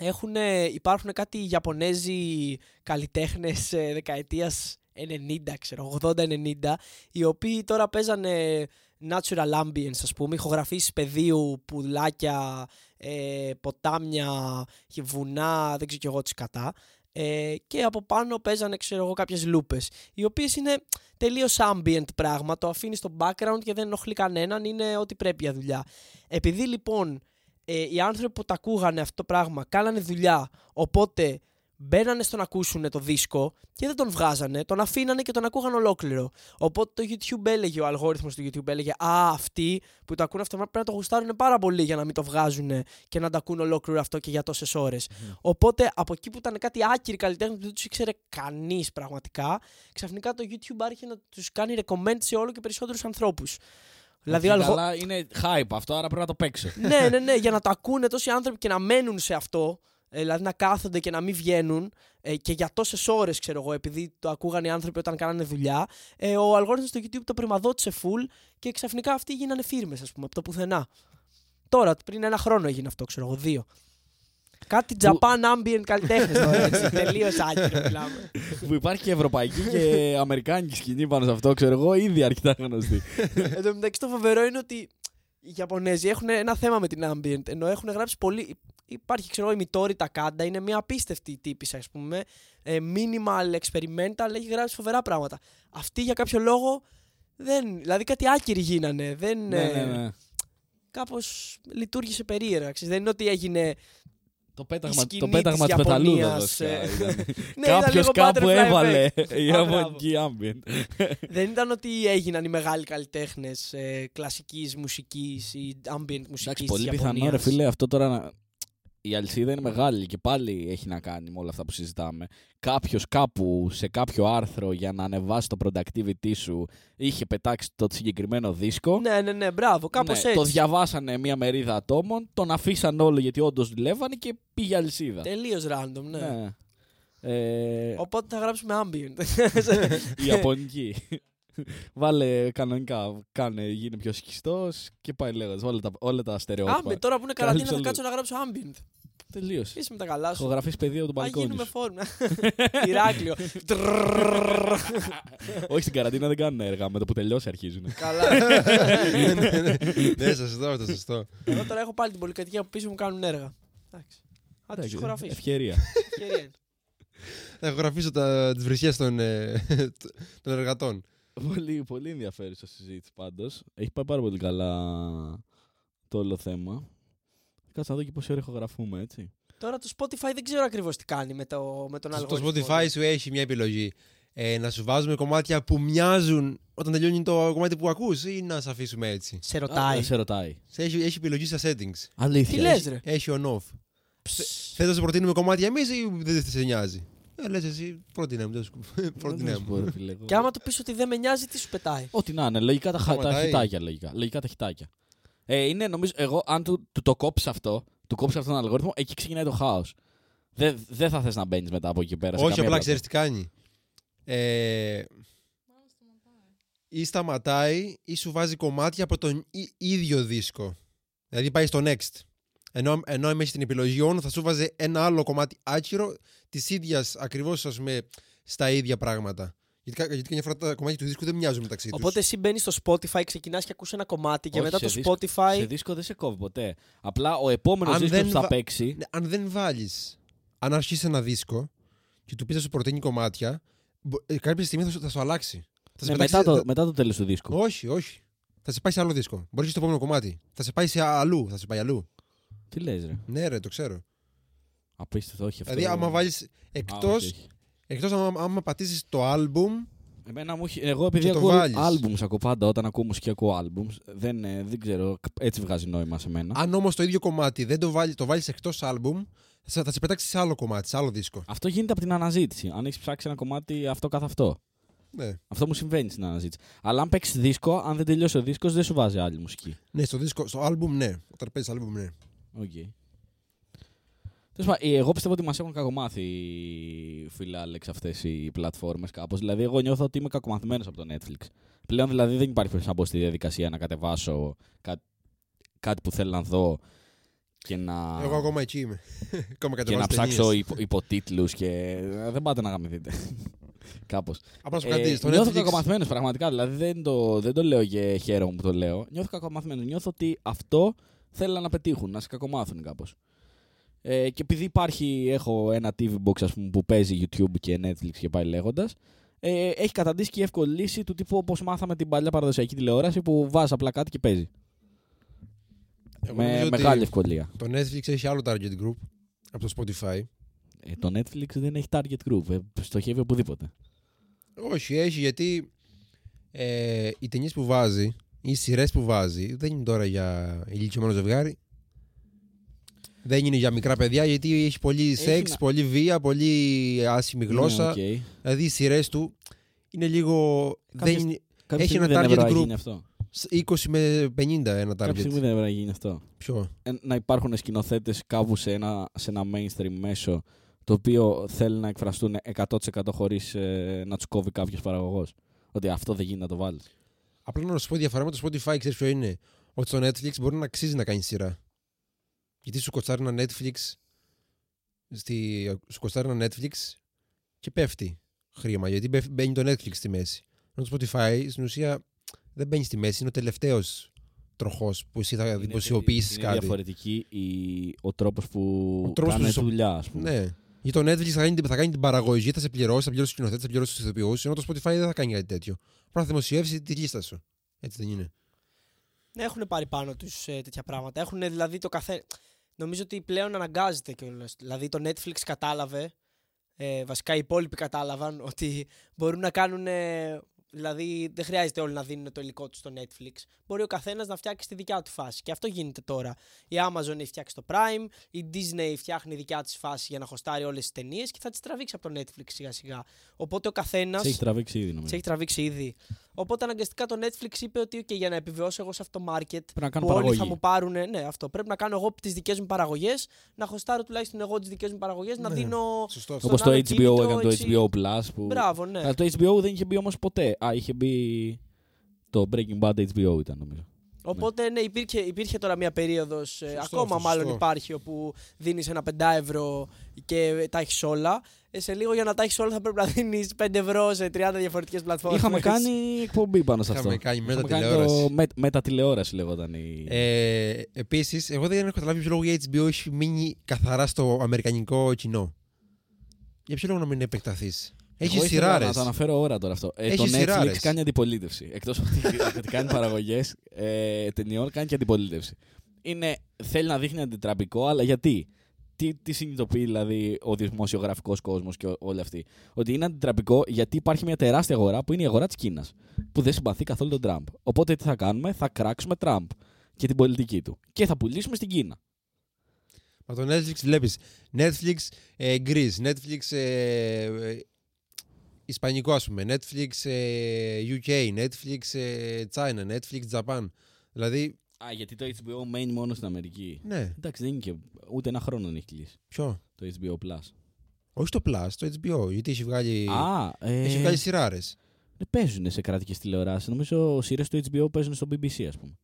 [SPEAKER 1] έχουν, υπάρχουν κάτι Ιαπωνέζοι καλλιτέχνες ε, δεκαετίας 90, ξέρω, 80-90, οι οποίοι τώρα παίζανε natural ambience, ας πούμε, ηχογραφήσεις πεδίου, πουλάκια, ε, ποτάμια, και βουνά, δεν ξέρω κι εγώ τι κατά. Ε, και από πάνω παίζανε, ξέρω εγώ, κάποιες λούπες, οι οποίες είναι τελείως ambient πράγμα, το αφήνεις στο background και δεν ενοχλεί κανέναν, είναι ό,τι πρέπει για δουλειά. Επειδή λοιπόν ε, οι άνθρωποι που τα ακούγανε αυτό το πράγμα κάνανε δουλειά, οπότε μπαίνανε στο να ακούσουν το δίσκο και δεν τον βγάζανε, τον αφήνανε και τον ακούγαν ολόκληρο. Οπότε το YouTube έλεγε, ο αλγόριθμος του YouTube έλεγε Α, αυτοί που το ακούνε αυτό πρέπει να το γουστάρουν πάρα πολύ για να μην το βγάζουν και να το ακούν ολόκληρο αυτό και για τόσες ώρες. Οπότε από εκεί που ήταν κάτι άκυροι καλλιτέχνες που δεν τους ήξερε κανείς πραγματικά, ξαφνικά το YouTube άρχισε να τους κάνει recommend σε όλο και περισσότερους ανθρώπους. Δηλαδή, ο
[SPEAKER 2] Όχι,
[SPEAKER 1] αλγο-
[SPEAKER 2] καλά, είναι hype αυτό, άρα πρέπει να το παίξω.
[SPEAKER 1] ναι, ναι, ναι, για να το ακούνε τόσοι άνθρωποι και να μένουν σε αυτό. ε, Δηλαδή να κάθονται και να μην βγαίνουν ε, και για τόσες ώρες, ξέρω εγώ, επειδή το ακούγαν οι άνθρωποι όταν κάνανε δουλειά. Ε, ο αλγόριθμος στο YouTube το πρημαδότησε full και ξαφνικά αυτοί γίνανε φίρμες, ας πούμε, από το πουθενά. Τώρα, πριν ένα χρόνο έγινε αυτό, ξέρω εγώ, δύο. Κάτι Japan Ambient καλλιτέχνες τώρα, έτσι. Τελείως άκυρο μιλάμε.
[SPEAKER 2] που υπάρχει και ευρωπαϊκή και αμερικάνικη σκηνή πάνω σε αυτό, ξέρω εγώ, ήδη αρκετά γνωστή.
[SPEAKER 1] Εν τω μεταξύ το φοβερό είναι ότι οι Ιαπωνέζοι έχουν ένα θέμα με την ambient. Ενώ έχουν γράψει πολύ. Υπάρχει, ξέρω εγώ, η Μιτόρη Τακάντα, είναι μια απίστευτη τύπη, ας πούμε. Ε, minimal experimental, έχει γράψει φοβερά πράγματα. Αυτή για κάποιο λόγο δεν. Δηλαδή κάτι άκυροι γίνανε. Δεν,
[SPEAKER 2] Ναι,
[SPEAKER 1] ε,
[SPEAKER 2] ναι, ναι.
[SPEAKER 1] Κάπως λειτουργήσε περίεργα. ξέρεις. Δεν είναι ότι έγινε.
[SPEAKER 2] Το πέταγμα,
[SPEAKER 1] σκηνή
[SPEAKER 2] το πέταγμα
[SPEAKER 1] της
[SPEAKER 2] της πεταλούδας.
[SPEAKER 1] Ιαπωνίας,
[SPEAKER 2] βασικά,
[SPEAKER 1] ε.
[SPEAKER 2] ήταν.
[SPEAKER 1] Ναι, ήταν
[SPEAKER 2] Κάποιος
[SPEAKER 1] λίγο
[SPEAKER 2] κάπου
[SPEAKER 1] butterfly
[SPEAKER 2] έβαλε
[SPEAKER 1] effect.
[SPEAKER 2] η
[SPEAKER 1] Α,
[SPEAKER 2] Ιαπωνική ambient.
[SPEAKER 1] δεν ήταν ότι έγιναν οι μεγάλοι καλλιτέχνες ε, κλασικής μουσικής ή ambient μουσικής.
[SPEAKER 2] Εντάξει, πολύ πιθανό ρε φίλε αυτό τώρα να... Η αλυσίδα είναι μεγάλη και πάλι έχει να κάνει με όλα αυτά που συζητάμε. Κάποιος κάπου σε κάποιο άρθρο για να ανεβάσει το productivity σου είχε πετάξει το συγκεκριμένο δίσκο.
[SPEAKER 1] Ναι, ναι, ναι, μπράβο, κάπως
[SPEAKER 2] Ναι,
[SPEAKER 1] έτσι.
[SPEAKER 2] Το διαβάσανε μια μερίδα ατόμων, τον αφήσαν όλο γιατί όντως δουλεύανε και πήγε αλυσίδα.
[SPEAKER 1] Τελείως random, ναι.
[SPEAKER 2] Ναι. Ε,
[SPEAKER 1] Οπότε θα γράψουμε ambient.
[SPEAKER 2] η Ιαπωνική. Βάλε κανονικά, κάνε, γίνε πιο σκιστό και πάει λέγοντας. Όλα τα, όλα τα στερεότυπα.
[SPEAKER 1] ambient, τώρα που είναι καραντίνα θα
[SPEAKER 2] Κάλυψε
[SPEAKER 1] κάτσω να γράψω ambient.
[SPEAKER 2] Τελείωσε.
[SPEAKER 1] Είσαι με τα καλά σου.
[SPEAKER 2] Έχω γραφεί πεδίο από τον
[SPEAKER 1] Θα
[SPEAKER 2] μπαλκόνι.
[SPEAKER 1] γίνουμε
[SPEAKER 2] σου.
[SPEAKER 1] φόρμα. Ηράκλειο.
[SPEAKER 2] Όχι στην καραντίνα δεν κάνουν έργα. Με το που τελειώσει αρχίζουν.
[SPEAKER 1] Καλά.
[SPEAKER 3] ναι, ναι, ναι. Ναι, σωστό, το σωστό.
[SPEAKER 1] Εγώ τώρα έχω πάλι την πολυκατοικία που πίσω μου κάνουν έργα. Εντάξει. Θα του
[SPEAKER 2] Εντάξει,
[SPEAKER 1] ηχογραφήσω.
[SPEAKER 2] Ευκαιρία.
[SPEAKER 1] Ευκαιρία είναι.
[SPEAKER 3] Θα ηχογραφήσω τα- τις βρισιές των, ε, των εργατών.
[SPEAKER 2] Πολύ, πολύ ενδιαφέρουσα συζήτηση πάντως. Έχει πάει πάρα πολύ καλά το όλο θέμα. Κάτσε να δω και πόση ώρα ηχογραφούμε, έτσι.
[SPEAKER 1] Τώρα το Spotify δεν ξέρω ακριβώς τι κάνει με, το, με τον
[SPEAKER 3] Το
[SPEAKER 1] αλγόριθμο.
[SPEAKER 3] Spotify σου έχει μια επιλογή. Ε, να σου βάζουμε κομμάτια που μοιάζουν όταν τελειώνει το κομμάτι που ακούς ή να σε αφήσουμε έτσι.
[SPEAKER 1] Σε
[SPEAKER 2] Α,
[SPEAKER 1] ρωτάει.
[SPEAKER 2] σε ρωτάει.
[SPEAKER 3] Σε Έχει, έχει επιλογή στα settings.
[SPEAKER 2] Αλήθεια.
[SPEAKER 1] Τι λες ρε;
[SPEAKER 3] Έχει on-off.
[SPEAKER 1] Ψ.
[SPEAKER 3] Θες να σου προτείνουμε κομμάτια εμείς ή δεν σε νοιάζει; Ε, λες εσύ, πρότεινε μου. δεν σου- Πρότεινε μου.
[SPEAKER 1] Και άμα του πεις ότι δεν με νοιάζει, τι σου πετάει;
[SPEAKER 2] Ό,τι να είναι, λογικά τα, χα- τα
[SPEAKER 3] Σταματάει.
[SPEAKER 2] χιτάκια. Λογικά, λογικά τα χιτάκια. Ε, είναι νομίζω, εγώ αν του, του το κόψεις αυτό, του κόψεις αυτόν τον αλγόριθμο, εκεί ξεκινάει το χάος. Δεν δεν θα θες να μπαίνεις μετά από εκεί πέρα. σε
[SPEAKER 3] Όχι,
[SPEAKER 2] καμία
[SPEAKER 3] απλά
[SPEAKER 2] πλατφόρμα.
[SPEAKER 3] ξέρεις τι κάνει. Ε, ή σταματάει ή σου βάζει κομμάτια από τον ί- ίδιο δίσκο. Δηλαδή πάει στο next. Ενώ, ενώ αν έχεις την επιλογή on θα σου βάζει ένα άλλο κομμάτι άκυρο της ίδιας ακριβώς στα ίδια πράγματα. Γιατί, κα- γιατί καμιά φορά τα κομμάτια του δίσκου δεν μοιάζουν μεταξύ τους.
[SPEAKER 1] Οπότε εσύ μπαίνεις στο Spotify, ξεκινάς και ακούς ένα κομμάτι και
[SPEAKER 2] Όχι,
[SPEAKER 1] μετά
[SPEAKER 2] σε
[SPEAKER 1] το
[SPEAKER 2] δίσκο-
[SPEAKER 1] Spotify.
[SPEAKER 2] Σε δίσκο δεν σε κόβει ποτέ. Απλά ο επόμενος
[SPEAKER 3] Αν
[SPEAKER 2] δίσκος
[SPEAKER 3] δεν
[SPEAKER 2] που θα
[SPEAKER 3] βα-
[SPEAKER 2] παίξει.
[SPEAKER 3] Ναι, αν δεν βάλει. Αν αρχίσεις ένα δίσκο και του πεις να σου προτείνει κομμάτια, μπο- ε, κάποια στιγμή θα σου, θα σου αλλάξει. Θα σε
[SPEAKER 2] Ναι,
[SPEAKER 3] πετάξει-
[SPEAKER 2] μετά, το,
[SPEAKER 3] θα-
[SPEAKER 2] μετά το τέλος του δίσκου.
[SPEAKER 3] Όχι, όχι. Θα σε πάει σε άλλο δίσκο. Μπορείς και στο επόμενο κομμάτι. Θα σε πάει σε αλλού. Θα σε πάει αλλού.
[SPEAKER 2] Τι λες, ρε;
[SPEAKER 3] Ναι, ρε, το ξέρω.
[SPEAKER 2] Απίστευτο, όχι αυτό.
[SPEAKER 3] Δηλαδή, άμα βάλεις.
[SPEAKER 2] Α,
[SPEAKER 3] Εκτό
[SPEAKER 2] όχι, όχι.
[SPEAKER 3] εκτός άμα, άμα πατήσεις το album.
[SPEAKER 2] Εμένα μου έχει- εγώ επειδή
[SPEAKER 3] Και το
[SPEAKER 2] ακούω
[SPEAKER 3] βάλεις.
[SPEAKER 2] albums ακούω πάντα, όταν ακούω μουσική ακούω albums, δεν, ε, δεν ξέρω, έτσι βγάζει νόημα σε μένα.
[SPEAKER 3] Αν όμως το ίδιο κομμάτι δεν το βάλει το βάλεις εκτός album, θα, σε- θα σε πετάξει σε άλλο κομμάτι, σε άλλο δίσκο.
[SPEAKER 2] Αυτό γίνεται από την αναζήτηση. Αν έχεις ψάξει ένα κομμάτι αυτό καθ' αυτό.
[SPEAKER 3] Ναι.
[SPEAKER 2] Αυτό μου συμβαίνει στην αναζήτηση. Αλλά αν παίξεις δίσκο, αν δεν τελειώσει ο δίσκος, δεν σου βάζει άλλη μουσική.
[SPEAKER 3] ναι, στο, δίσκο, στο album ναι. Όταν παίζεις album ναι.
[SPEAKER 2] Οκ. Τέλος πάντων, ε, εγώ πιστεύω ότι μας έχουν κακομάθει, φίλε Άλεξ, αυτές οι πλατφόρμες κάπως. Δηλαδή, εγώ νιώθω ότι είμαι κακομαθημένος από το Netflix. Πλέον δηλαδή δεν υπάρχει περίπτωση να μπω στη διαδικασία να κατεβάσω κά- κάτι που θέλω να δω και να,
[SPEAKER 3] Εγώ ακόμα εκεί είμαι. ακόμα
[SPEAKER 2] και
[SPEAKER 3] κατεβάζω
[SPEAKER 2] να ψάξω
[SPEAKER 3] ταινίες.
[SPEAKER 2] υπο, υποτίτλους και. ε, Δεν πάτε να γαμηθείτε. Κάπως.
[SPEAKER 3] Απλά σου πω κάτι. Στο
[SPEAKER 2] Ε, νιώθω
[SPEAKER 3] Netflix.
[SPEAKER 2] κακομαθημένος πραγματικά. Δηλαδή δεν το, δεν το λέω και χαίρομαι που το λέω. Νιώθω κακομαθημένος. Νιώθω ότι αυτό θέλουν να πετύχουν, να σε κακομάθουν κάπως. Ε, και επειδή υπάρχει, έχω ένα TV box ας πούμε, που παίζει YouTube και Netflix και πάει λέγοντας, ε, έχει καταντήσει και η εύκολη λύση του τύπου όπως μάθαμε την παλιά παραδοσιακή τηλεόραση που βάζεις απλά κάτι και παίζει.
[SPEAKER 3] Εγώ
[SPEAKER 2] με
[SPEAKER 3] νομίζω ότι
[SPEAKER 2] μεγάλη ευκολία.
[SPEAKER 3] Το Netflix έχει άλλο target group από το Spotify.
[SPEAKER 2] Ε, το Netflix δεν έχει target group. Ε, στοχεύει οπουδήποτε.
[SPEAKER 3] Όχι, έχει γιατί ε, οι ταινίες που βάζει ή οι σειρές που βάζει δεν είναι τώρα για ηλικιωμένο ζευγάρι. Δεν είναι για μικρά παιδιά γιατί έχει πολύ
[SPEAKER 2] Έχει
[SPEAKER 3] σεξ,
[SPEAKER 2] να-
[SPEAKER 3] πολύ βία, πολύ άσχημη γλώσσα.
[SPEAKER 2] Ναι, οκ.
[SPEAKER 3] Δηλαδή οι σειρές του είναι λίγο.
[SPEAKER 2] Κάποιες-
[SPEAKER 3] Δεν είναι,
[SPEAKER 2] Κάποια
[SPEAKER 3] Έχει
[SPEAKER 2] στιγμή
[SPEAKER 3] ένα
[SPEAKER 2] δεν έπρεπε
[SPEAKER 3] target
[SPEAKER 2] να
[SPEAKER 3] group.
[SPEAKER 2] γίνει αυτό.
[SPEAKER 3] 20 με 50 ένα
[SPEAKER 2] Κάποια στιγμή
[SPEAKER 3] target.
[SPEAKER 2] δεν έπρεπε να γίνει αυτό.
[SPEAKER 3] Ποιο;
[SPEAKER 2] Ε, να υπάρχουν σκηνοθέτες κάπου σε ένα, σε ένα mainstream μέσο το οποίο θέλει να εκφραστούν 100% χωρίς να τους κόβει κάποιος παραγωγός. Ότι αυτό δεν γίνεται να το βάλεις.
[SPEAKER 3] Απλά να σου πω διαφορά με το Spotify, ξέρεις ποιο είναι; Ότι στο Netflix μπορεί να αξίζει να κάνει σειρά. Γιατί σου κοστάρει ένα Netflix. Στη, σου κοστάρει ένα Netflix και πέφτει χρήμα. Γιατί μπε- μπαίνει το Netflix στη μέση. Ενώ το Spotify στην ουσία δεν μπαίνει στη μέση, είναι ο τελευταίος τροχός που εσύ θα
[SPEAKER 2] Είναι-
[SPEAKER 3] δημοσιοποιήσεις
[SPEAKER 2] είναι
[SPEAKER 3] κάτι.
[SPEAKER 2] διαφορετική η, ο τρόπος που
[SPEAKER 3] Ο τρόπος
[SPEAKER 2] κάνε
[SPEAKER 3] που σου-
[SPEAKER 2] δουλειά, ας πούμε.
[SPEAKER 3] Ναι. Για το Netflix θα κάνει, την- θα κάνει την παραγωγή, θα σε πληρώσει, θα πληρώσει τους σκηνοθέτε, θα πληρώσει τους ηθοποιούς, ενώ το Spotify δεν θα κάνει κάτι τέτοιο. Απλά θα δημοσιεύσεις τη λίστα σου. Έτσι δεν είναι.
[SPEAKER 1] Ναι, έχουν πάρει πάνω τους τέτοια πράγματα. Έχουν δηλαδή το καθένα. Νομίζω ότι πλέον αναγκάζεται κιόλας. Δηλαδή το Netflix κατάλαβε, ε, βασικά οι υπόλοιποι κατάλαβαν ότι μπορούν να κάνουν. ε, δηλαδή δεν χρειάζεται όλοι να δίνουν το υλικό τους στο Netflix. Μπορεί ο καθένας να φτιάξει τη δικιά του φάση. Και αυτό γίνεται τώρα. Η Amazon έχει φτιάξει το Prime, η Disney φτιάχνει δικιά της φάση για να χωστάρει όλες τις ταινίες και θα τις τραβήξει από το Netflix σιγά σιγά. Οπότε ο καθένας.
[SPEAKER 2] Σε έχει τραβήξει ήδη
[SPEAKER 1] Σε
[SPEAKER 2] νομίζω.
[SPEAKER 1] έχει τραβήξει ήδη. Οπότε αναγκαστικά το Netflix είπε ότι okay, για να επιβιώσω εγώ σε αυτό το market
[SPEAKER 2] Πρέπει να κάνω
[SPEAKER 1] που όλοι θα
[SPEAKER 2] παραγωγή.
[SPEAKER 1] μου πάρουν. Ναι, αυτό. Πρέπει να κάνω εγώ τις δικές μου παραγωγές, να χωστάρω τουλάχιστον εγώ τις δικές μου παραγωγές, να
[SPEAKER 3] Ναι.
[SPEAKER 1] δίνω.
[SPEAKER 3] Σωστό.
[SPEAKER 1] στον
[SPEAKER 2] Όπως το
[SPEAKER 1] άλλο
[SPEAKER 2] HBO
[SPEAKER 1] κίνητρο,
[SPEAKER 2] έκανε το
[SPEAKER 1] έτσι.
[SPEAKER 2] HBO Plus. Που...
[SPEAKER 1] Μπράβο, ναι.
[SPEAKER 2] Αλλά το HBO δεν είχε μπει όμως ποτέ. Α, είχε μπει. Το Breaking Bad HBO ήταν νομίζω.
[SPEAKER 1] Οπότε ναι, υπήρχε, υπήρχε τώρα μια περίοδος.
[SPEAKER 3] Σωστό
[SPEAKER 1] ακόμα
[SPEAKER 3] αυτό,
[SPEAKER 1] μάλλον
[SPEAKER 3] σωστό.
[SPEAKER 1] υπάρχει όπου δίνεις ένα 5 ευρώ και τα έχεις όλα. Ε, σε λίγο για να τα έχεις όλα θα πρέπει να δίνεις 5 ευρώ σε 30 διαφορετικές πλατφόρμες.
[SPEAKER 2] Είχαμε κάνει εκπομπή πάνω σε αυτό.
[SPEAKER 3] Είχαμε κάνει
[SPEAKER 2] Είχαμε
[SPEAKER 3] μετατηλεόραση.
[SPEAKER 2] το με, μετατηλεόραση λεγόταν η.
[SPEAKER 3] Ε, Επίσης, εγώ δεν έχω καταλάβει ποιο λόγο η HBO έχει μείνει καθαρά στο αμερικανικό κοινό. Για ποιο λόγο να μην επεκταθείς; Έχει
[SPEAKER 2] Εγώ ήθελα
[SPEAKER 3] σειράρες.
[SPEAKER 2] Να το αναφέρω ώρα τώρα αυτό. Ε, το
[SPEAKER 3] Έχει
[SPEAKER 2] Netflix
[SPEAKER 3] σειράρες.
[SPEAKER 2] κάνει αντιπολίτευση. Εκτός ότι, ότι κάνει παραγωγές ε, ταινιών, κάνει και αντιπολίτευση. Είναι, θέλει να δείχνει αντιτραπικό, αλλά γιατί; Τι, τι συνειδητοποιεί δηλαδή ο δημοσιογραφικός κόσμος και ό- όλοι αυτοί. Ότι είναι αντιτραπικό γιατί υπάρχει μια τεράστια αγορά που είναι η αγορά της Κίνας. Που δεν συμπαθεί καθόλου τον Τραμπ. Οπότε τι θα κάνουμε, θα κράξουμε Τραμπ και την πολιτική του. Και θα πουλήσουμε στην Κίνα.
[SPEAKER 3] Μα το Netflix βλέπεις. Netflix ε, Greece, Netflix ε, ε, Ισπανικό ας πούμε, Netflix ε, UK, Netflix ε, China, Netflix Japan. Δηλαδή,
[SPEAKER 2] Α, γιατί το HBO μένει μόνο στην Αμερική.
[SPEAKER 3] ναι,
[SPEAKER 2] Εντάξει, δεν είναι και ούτε ένα χρόνο δεν έχει κλείσει
[SPEAKER 3] ποιο;
[SPEAKER 2] το HBO Plus.
[SPEAKER 3] Όχι το Plus, το HBO, γιατί έχει βγάλει,
[SPEAKER 2] Α, ε,
[SPEAKER 3] έχει βγάλει σειράρες.
[SPEAKER 2] δεν παίζουν σε κρατικέ τηλεοράσει. Νομίζω σειρές του HBO παίζουν στο BBC, ας πούμε.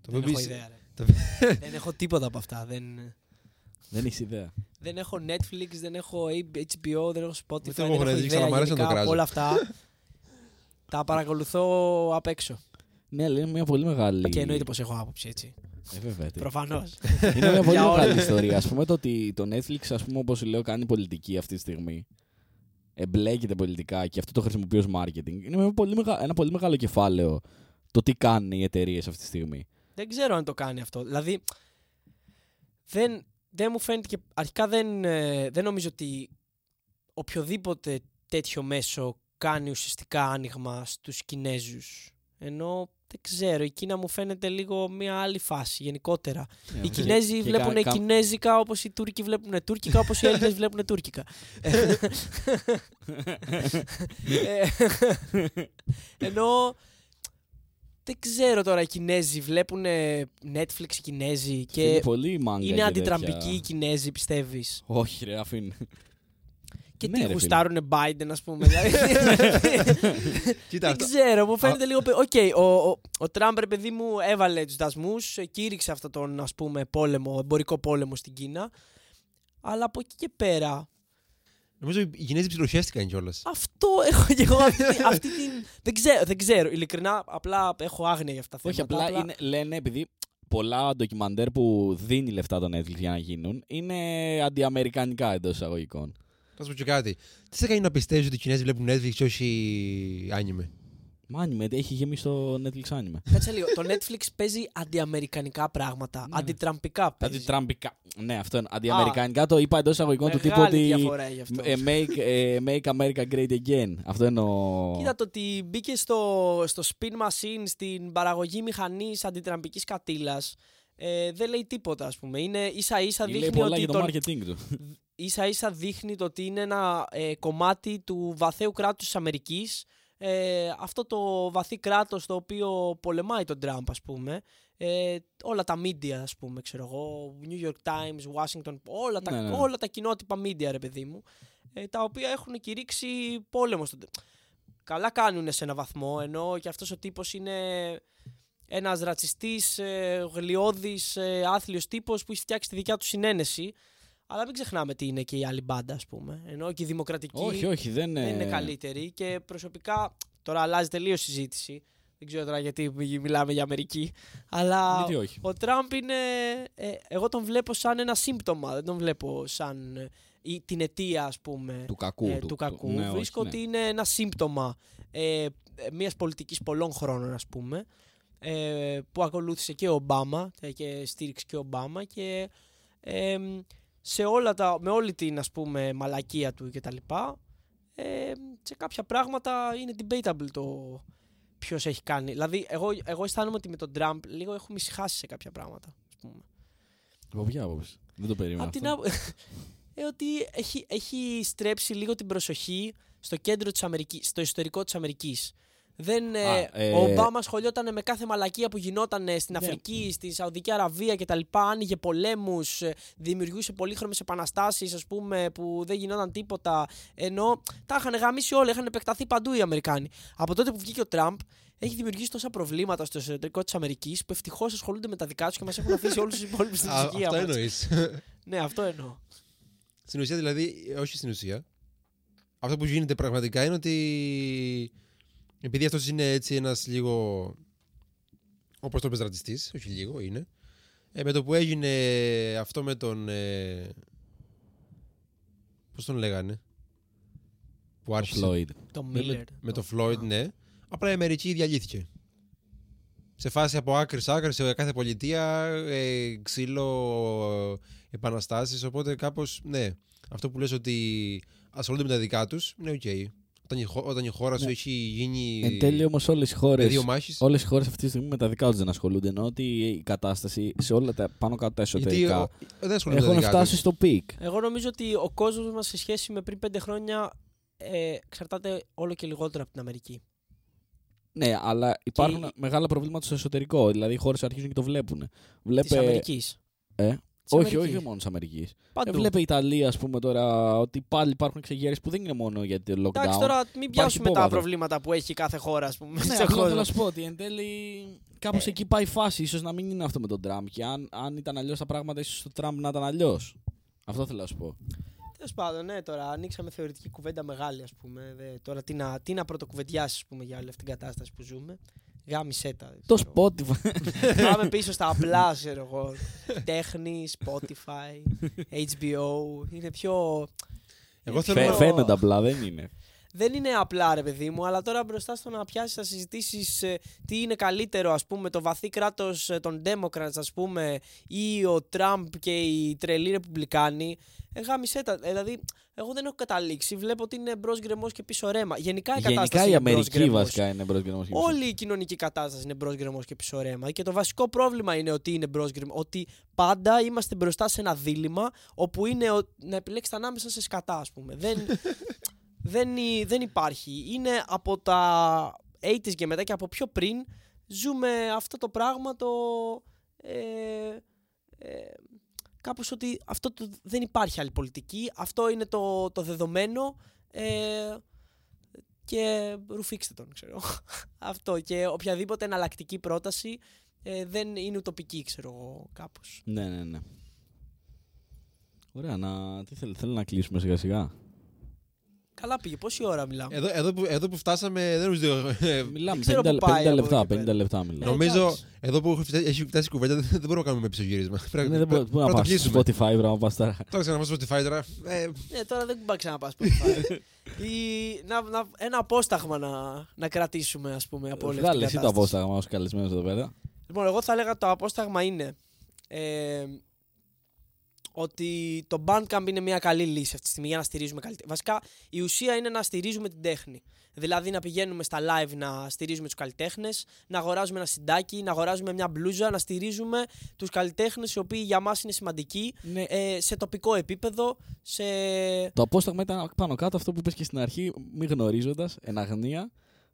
[SPEAKER 3] Το
[SPEAKER 1] Δεν έχω
[SPEAKER 3] BBC.
[SPEAKER 1] ιδέα. ρε.
[SPEAKER 3] το-
[SPEAKER 1] δεν έχω τίποτα από αυτά. Δεν,
[SPEAKER 2] Δεν έχεις ιδέα.
[SPEAKER 1] δεν έχω Netflix, δεν έχω HBO, δεν έχω Spotify.
[SPEAKER 3] Ούτε
[SPEAKER 1] δεν
[SPEAKER 3] εγώ έχω
[SPEAKER 1] έχω
[SPEAKER 3] Netflix,
[SPEAKER 1] ιδέα
[SPEAKER 3] αλλά μου αρέσει να το
[SPEAKER 1] γενικά από
[SPEAKER 3] κράζω.
[SPEAKER 1] όλα αυτά. τα παρακολουθώ απ' έξω.
[SPEAKER 2] Ναι, αλλά είναι μια πολύ μεγάλη.
[SPEAKER 1] Και εννοείται πως έχω άποψη έτσι.
[SPEAKER 2] Ε, βέβαια. τι.
[SPEAKER 1] Προφανώς.
[SPEAKER 2] είναι μια πολύ
[SPEAKER 1] Για όλα.
[SPEAKER 2] μεγάλη ιστορία. Α πούμε το ότι το Netflix, ας πούμε, όπως λέω, κάνει πολιτική αυτή τη στιγμή. Εμπλέκεται πολιτικά και αυτό το χρησιμοποιεί ως marketing. Είναι μια πολύ μεγα... ένα πολύ μεγάλο κεφάλαιο το τι κάνουν οι εταιρείες αυτή τη στιγμή.
[SPEAKER 1] δεν ξέρω αν το κάνει αυτό. Δηλαδή, δεν, δεν μου φαίνεται και αρχικά δεν, ε, δεν νομίζω ότι οποιοδήποτε τέτοιο μέσο κάνει ουσιαστικά άνοιγμα στους Κινέζους. Ενώ δεν ξέρω, η Κίνα μου φαίνεται λίγο μια άλλη φάση γενικότερα.
[SPEAKER 2] Ναι,
[SPEAKER 1] Οι
[SPEAKER 2] και-
[SPEAKER 1] Κινέζοι
[SPEAKER 2] και
[SPEAKER 1] βλέπουν
[SPEAKER 2] κα- κα-
[SPEAKER 1] Κινέζικα όπως οι Τούρκοι βλέπουν Τούρκικα, όπως οι Έλληνες βλέπουν Τούρκικα. Ε, Ενώ δεν ξέρω τώρα οι Κινέζοι βλέπουν Netflix οι Κινέζοι
[SPEAKER 2] Είναι
[SPEAKER 1] και
[SPEAKER 2] πολύ μάγκα.
[SPEAKER 1] είναι
[SPEAKER 2] και
[SPEAKER 1] αντιτραμπική
[SPEAKER 2] τέτοια.
[SPEAKER 1] οι Κινέζοι πιστεύεις;
[SPEAKER 2] Όχι, ρε, αφήνει.
[SPEAKER 1] Και
[SPEAKER 2] Ναι,
[SPEAKER 1] τι
[SPEAKER 2] ρε, φίλε.
[SPEAKER 1] γουστάρουν Biden ας πούμε. δηλαδή.
[SPEAKER 3] Κοίτα,
[SPEAKER 1] Δεν
[SPEAKER 3] αυτό-
[SPEAKER 1] ξέρω, μου φαίνεται λίγο. πε- Οκ, ο, ο, ο Τραμπ, ρε παιδί μου, έβαλε τους δασμούς, κήρυξε αυτόν τον ας πούμε πόλεμο, εμπορικό πόλεμο στην Κίνα. Αλλά από εκεί και πέρα,
[SPEAKER 3] νομίζω οι Κινέζοι ψιλοχέστηκαν κιόλας.
[SPEAKER 1] αυτό έχω και εγώ. Αυτή, αυτή την. Δεν ξέρω, δεν ξέρω. Ειλικρινά, απλά έχω άγνοια για αυτά τα
[SPEAKER 2] Όχι,
[SPEAKER 1] θέματα.
[SPEAKER 2] απλά είναι, λένε επειδή πολλά ντοκιμαντέρ που δίνει λεφτά το Netflix για να γίνουν είναι αντιαμερικανικά εντός εισαγωγικών.
[SPEAKER 3] Θα σου πω και κάτι. Τι σε κάνει να πιστεύεις ότι οι Κινέζοι βλέπουν Netflix και όχι άνιμε.
[SPEAKER 2] Μα anime, έχει γεμίσει το Netflix anime.
[SPEAKER 1] Κάτσε λίγο. Το Netflix παίζει αντιαμερικανικά πράγματα.
[SPEAKER 2] Ναι.
[SPEAKER 1] Αντιτραμπικά παίζει.
[SPEAKER 2] Αντιτραμπικά. Ναι, αυτό είναι. Αντιαμερικανικά το είπα εντός εισαγωγικών του τύπου
[SPEAKER 1] Μεγάλη
[SPEAKER 2] ότι.
[SPEAKER 1] διαφορά γι' αυτό.
[SPEAKER 2] ε, make, ε, make America Great Again. Αυτό είναι ο.
[SPEAKER 1] Κοίτα το ότι μπήκε στο, στο spin machine, στην παραγωγή μηχανής αντιτραμπικής κατήλας, ε, δεν λέει τίποτα ας πούμε. Είναι ίσα ίσα
[SPEAKER 2] Λέει
[SPEAKER 1] δείχνει
[SPEAKER 2] πολλά
[SPEAKER 1] ότι
[SPEAKER 2] για το
[SPEAKER 1] τον,
[SPEAKER 2] marketing του.
[SPEAKER 1] ίσα ίσα δείχνει το ότι είναι ένα ε, κομμάτι του βαθαίου κράτους της Αμερικής ε, αυτό το βαθύ κράτος το οποίο πολεμάει τον Τραμπ ας πούμε ε, όλα τα media ας πούμε ξέρω εγώ New York Times, Washington όλα τα,
[SPEAKER 2] Ναι, ναι, ναι.
[SPEAKER 1] όλα τα κοινότυπα media ρε παιδί μου ε, τα οποία έχουν κηρύξει πόλεμο στον Καλά κάνουν σε ένα βαθμό ενώ και αυτός ο τύπος είναι ένας ρατσιστής, ε, γλιώδης, ε, άθλιος τύπος που έχει φτιάξει τη δικιά του συνένεση αλλά μην ξεχνάμε τι είναι και η άλλη μπάντα, ας πούμε. Ενώ και η δημοκρατική
[SPEAKER 2] όχι, όχι, δεν,
[SPEAKER 1] δεν είναι
[SPEAKER 2] ε,
[SPEAKER 1] καλύτερη. Και προσωπικά, τώρα αλλάζει τελείως η συζήτηση. Δεν ξέρω τώρα γιατί μιλάμε για Αμερική. Αλλά
[SPEAKER 2] Γιατί όχι;
[SPEAKER 1] ο Τραμπ είναι. ε, εγώ τον βλέπω σαν ένα σύμπτωμα. Δεν τον βλέπω σαν ε, ή την αιτία, ας πούμε,
[SPEAKER 2] Του κακού.
[SPEAKER 1] ε, του, κακού.
[SPEAKER 2] ναι, όχι,
[SPEAKER 1] Βρίσκω
[SPEAKER 2] ναι.
[SPEAKER 1] ότι είναι ένα σύμπτωμα ε, μιας πολιτικής πολλών χρόνων, ας πούμε, ε, που ακολούθησε και ο Ομπάμα ε, και στήριξε και ο Ομπάμα και ε, σε όλα τα, με όλη την ας πούμε μαλακία του και τα λοιπά ε, σε κάποια πράγματα είναι debatable το ποιος έχει κάνει. Δηλαδή, εγώ, εγώ αισθάνομαι ότι με τον Τραμπ λίγο έχουμε ησυχάσει σε κάποια πράγματα. Ας πούμε.
[SPEAKER 2] Από ποια άποψη; Δεν το περίμενα.
[SPEAKER 1] Απ' την
[SPEAKER 2] αυτό.
[SPEAKER 1] άπο- ε, ότι έχει, έχει στρέψει λίγο την προσοχή στο κέντρο της Αμερικής, στο ιστορικό της Αμερικής. Δεν, ε,
[SPEAKER 2] Α, ε,
[SPEAKER 1] ο Ομπάμα ασχολιόταν με κάθε μαλακία που γινόταν στην
[SPEAKER 2] Ναι.
[SPEAKER 1] Αφρική, στη Σαουδική Αραβία κτλ. Άνοιγε πολέμους, δημιουργούσε πολύχρωμες επαναστάσεις, ας πούμε, που δεν γινόταν τίποτα. Ενώ τα είχαν γαμίσει όλα, είχαν επεκταθεί παντού οι Αμερικάνοι. Από τότε που βγήκε ο Τραμπ, έχει δημιουργήσει τόσα προβλήματα στο εσωτερικό της Αμερικής που ευτυχώς ασχολούνται με τα δικά τους και μας έχουν αφήσει όλους τους υπόλοιπους στην
[SPEAKER 3] Α,
[SPEAKER 1] ησυχία.
[SPEAKER 3] Αυτό
[SPEAKER 1] μας.
[SPEAKER 3] εννοείς.
[SPEAKER 1] Ναι, αυτό εννοώ.
[SPEAKER 3] Στην ουσία δηλαδή, όχι στην ουσία. Αυτό που γίνεται πραγματικά είναι ότι επειδή αυτός είναι έτσι ένας λίγο όπως το πες ρατσιστής, όχι λίγο είναι, ε, με το που έγινε αυτό με τον... Ε, πώς τον λέγανε, που
[SPEAKER 2] Ο
[SPEAKER 3] άρχισε
[SPEAKER 2] Floyd.
[SPEAKER 1] Το
[SPEAKER 3] με,
[SPEAKER 1] Miller.
[SPEAKER 3] με, με το Floyd, ναι, απλά η Αμερική διαλύθηκε. Σε φάση από άκρη σε άκρη, σε κάθε πολιτεία, ε, ξύλο, επαναστάσεις, οπότε κάπως, ναι, αυτό που λες ότι ασχολούνται με τα δικά τους, είναι οκ. Όταν, η, χω- όταν η χώρα σου
[SPEAKER 2] Ναι.
[SPEAKER 3] έχει γίνει
[SPEAKER 2] Εν τέλει όμως όλες οι χώρε.
[SPEAKER 3] πεδίο μάχης,
[SPEAKER 2] Όλες οι χώρες αυτή τη στιγμή με τα δικά τους δεν ασχολούνται. Ενώ ότι η κατάσταση σε όλα τα πάνω κάτω τα
[SPEAKER 3] γιατί
[SPEAKER 2] εσωτερικά
[SPEAKER 3] ο- δεν ασχολούνται με τα
[SPEAKER 2] έχουν
[SPEAKER 3] δικά
[SPEAKER 2] φτάσει
[SPEAKER 3] τους.
[SPEAKER 2] στο peak.
[SPEAKER 1] Εγώ νομίζω ότι ο κόσμος μας σε σχέση με πριν πέντε χρόνια ε, εξαρτάται όλο και λιγότερο από την Αμερική.
[SPEAKER 2] Ναι, αλλά υπάρχουν
[SPEAKER 1] Και-
[SPEAKER 2] μεγάλα προβλήματα στο εσωτερικό. Δηλαδή οι χώρες αρχίζουν και το βλέπουν.
[SPEAKER 1] Της
[SPEAKER 2] Βλέπε.
[SPEAKER 1] Αμερικής.
[SPEAKER 2] Ε,
[SPEAKER 1] Της
[SPEAKER 2] όχι,
[SPEAKER 1] Αμερικής.
[SPEAKER 2] όχι μόνο της Αμερικής.
[SPEAKER 1] Παντού.
[SPEAKER 2] Ε, βλέπε η Ιταλία, ας πούμε, τώρα ότι πάλι υπάρχουν εξεγέρσει που δεν είναι μόνο για το lockdown.
[SPEAKER 1] Εντάξει, τώρα μην πιάσουμε τα
[SPEAKER 2] υπόβαθρο.
[SPEAKER 1] προβλήματα που έχει κάθε χώρα, ας πούμε.
[SPEAKER 2] Ναι,
[SPEAKER 1] στον
[SPEAKER 2] απλά
[SPEAKER 1] κόσμο.
[SPEAKER 2] θέλω να σου πω ότι εν τέλει κάπως εκεί πάει η φάση. σω να μην είναι αυτό με τον Τραμπ. Και αν, αν ήταν αλλιώς τα πράγματα, ίσως το Τραμπ να ήταν αλλιώς. Αυτό θέλω να σου πω.
[SPEAKER 1] Τέλος πάντων, ναι, τώρα ανοίξαμε θεωρητική κουβέντα μεγάλη, ας πούμε. Δε, τώρα τι να, τι να πρωτοκουβεντιάσεις, ας πούμε, για όλη αυτή την κατάσταση που ζούμε. Γάμισέ τα. δεν
[SPEAKER 2] Το
[SPEAKER 1] ξέρω.
[SPEAKER 2] Spotify.
[SPEAKER 1] Πάμε πίσω στα απλά, ξέρω εγώ. Τέχνη, Spotify, HBO. Είναι πιο.
[SPEAKER 3] Εγώ
[SPEAKER 1] Φε-
[SPEAKER 3] θέλω
[SPEAKER 2] Φαι-
[SPEAKER 3] να-
[SPEAKER 2] Φαίνεται απλά, δεν είναι.
[SPEAKER 1] Δεν είναι απλά, ρε παιδί μου, αλλά τώρα μπροστά στο να πιάσεις να συζητήσεις τι είναι καλύτερο, ας πούμε, το βαθύ κράτος των Democrats, ας πούμε, ή ο Τραμπ και οι τρελοί Ρεπουμπλικάνοι. Ε, γάμισέ τα. Ε, Δηλαδή, εγώ δεν έχω καταλήξει. Βλέπω ότι είναι μπρος γκρεμός και πίσω ρέμα. Γενικά η κατάσταση
[SPEAKER 2] Γενικά η
[SPEAKER 1] είναι μπρος
[SPEAKER 2] Αμερική
[SPEAKER 1] γκρεμός.
[SPEAKER 2] βασικά είναι μπρος και
[SPEAKER 1] Όλη η κοινωνική κατάσταση είναι μπρος γκρεμός και πίσω ρέμα. Και το βασικό πρόβλημα είναι ότι είναι μπρος γκρεμό. Ότι πάντα είμαστε μπροστά σε ένα δίλημα όπου είναι ο- να επιλέξετε ανάμεσα σε σκατά, ας πούμε. δεν, δεν, υ- δεν υπάρχει. Είναι από τα 80s και μετά και από πιο πριν ζούμε αυτό το πράγμα το. Ε, ε, κάπως ότι αυτό το, δεν υπάρχει άλλη πολιτική. Αυτό είναι το, το δεδομένο. Ε, και ρουφήξτε τον, ξέρω. Αυτό και οποιαδήποτε εναλλακτική πρόταση ε, δεν είναι ουτοπική, ξέρω εγώ, κάπως.
[SPEAKER 2] Ναι, ναι, ναι. Ωραία, να... τι θέλει, θέλω να κλείσουμε σιγά σιγά.
[SPEAKER 1] Καλά πήγε, πόση ώρα μιλάμε;
[SPEAKER 3] Εδώ, εδώ, που, εδώ που φτάσαμε δεν νομίζω. ε,
[SPEAKER 2] Μιλάμε
[SPEAKER 1] ξέρω
[SPEAKER 2] 50,
[SPEAKER 1] πού πάει
[SPEAKER 2] 50
[SPEAKER 1] από
[SPEAKER 2] λεπτά,
[SPEAKER 1] εκεί πέρα.
[SPEAKER 2] 50 λεπτά μιλάμε.
[SPEAKER 3] Νομίζω
[SPEAKER 1] εντάξει.
[SPEAKER 3] εδώ που έχει φτάσει- έχει φτάσει η κουβέντα δεν δεν μπορούμε να κάνουμε πισωγύρισμα. Πρέπει
[SPEAKER 2] Ναι, δεν μπορεί
[SPEAKER 3] πρέπει
[SPEAKER 2] πού να
[SPEAKER 3] το
[SPEAKER 2] πας; στο
[SPEAKER 3] κλείσουμε.
[SPEAKER 2] Spotify, πρέπει να πας τώρα.
[SPEAKER 3] Τώρα ξανά στο Spotify τώρα. Ε,
[SPEAKER 1] Ναι, τώρα δεν πάει ξανά πας Spotify. Ή να, να, ένα απόσταγμα να, να κρατήσουμε, ας πούμε, από όλη αυτή
[SPEAKER 2] Βγάλε
[SPEAKER 1] την
[SPEAKER 2] εσύ το
[SPEAKER 1] κατάσταση.
[SPEAKER 2] απόσταγμα ως καλεσμένος εδώ πέρα.
[SPEAKER 1] Λοιπόν, εγώ θα έλεγα το απόσταγμα είναι ε, ότι το Bandcamp είναι μια καλή λύση αυτή τη στιγμή για να στηρίζουμε καλύτερα. Βασικά, η ουσία είναι να στηρίζουμε την τέχνη. Δηλαδή να πηγαίνουμε στα live να στηρίζουμε τους καλλιτέχνες, να αγοράζουμε ένα συντάκι, να αγοράζουμε μια μπλούζα, να στηρίζουμε τους καλλιτέχνες οι οποίοι για μας είναι σημαντικοί
[SPEAKER 2] Ναι,
[SPEAKER 1] ε, σε τοπικό επίπεδο, σε...
[SPEAKER 2] Το απόσταγμα ήταν πάνω κάτω αυτό που είπες και στην αρχή, μη γνωρίζοντας, εν αγνία,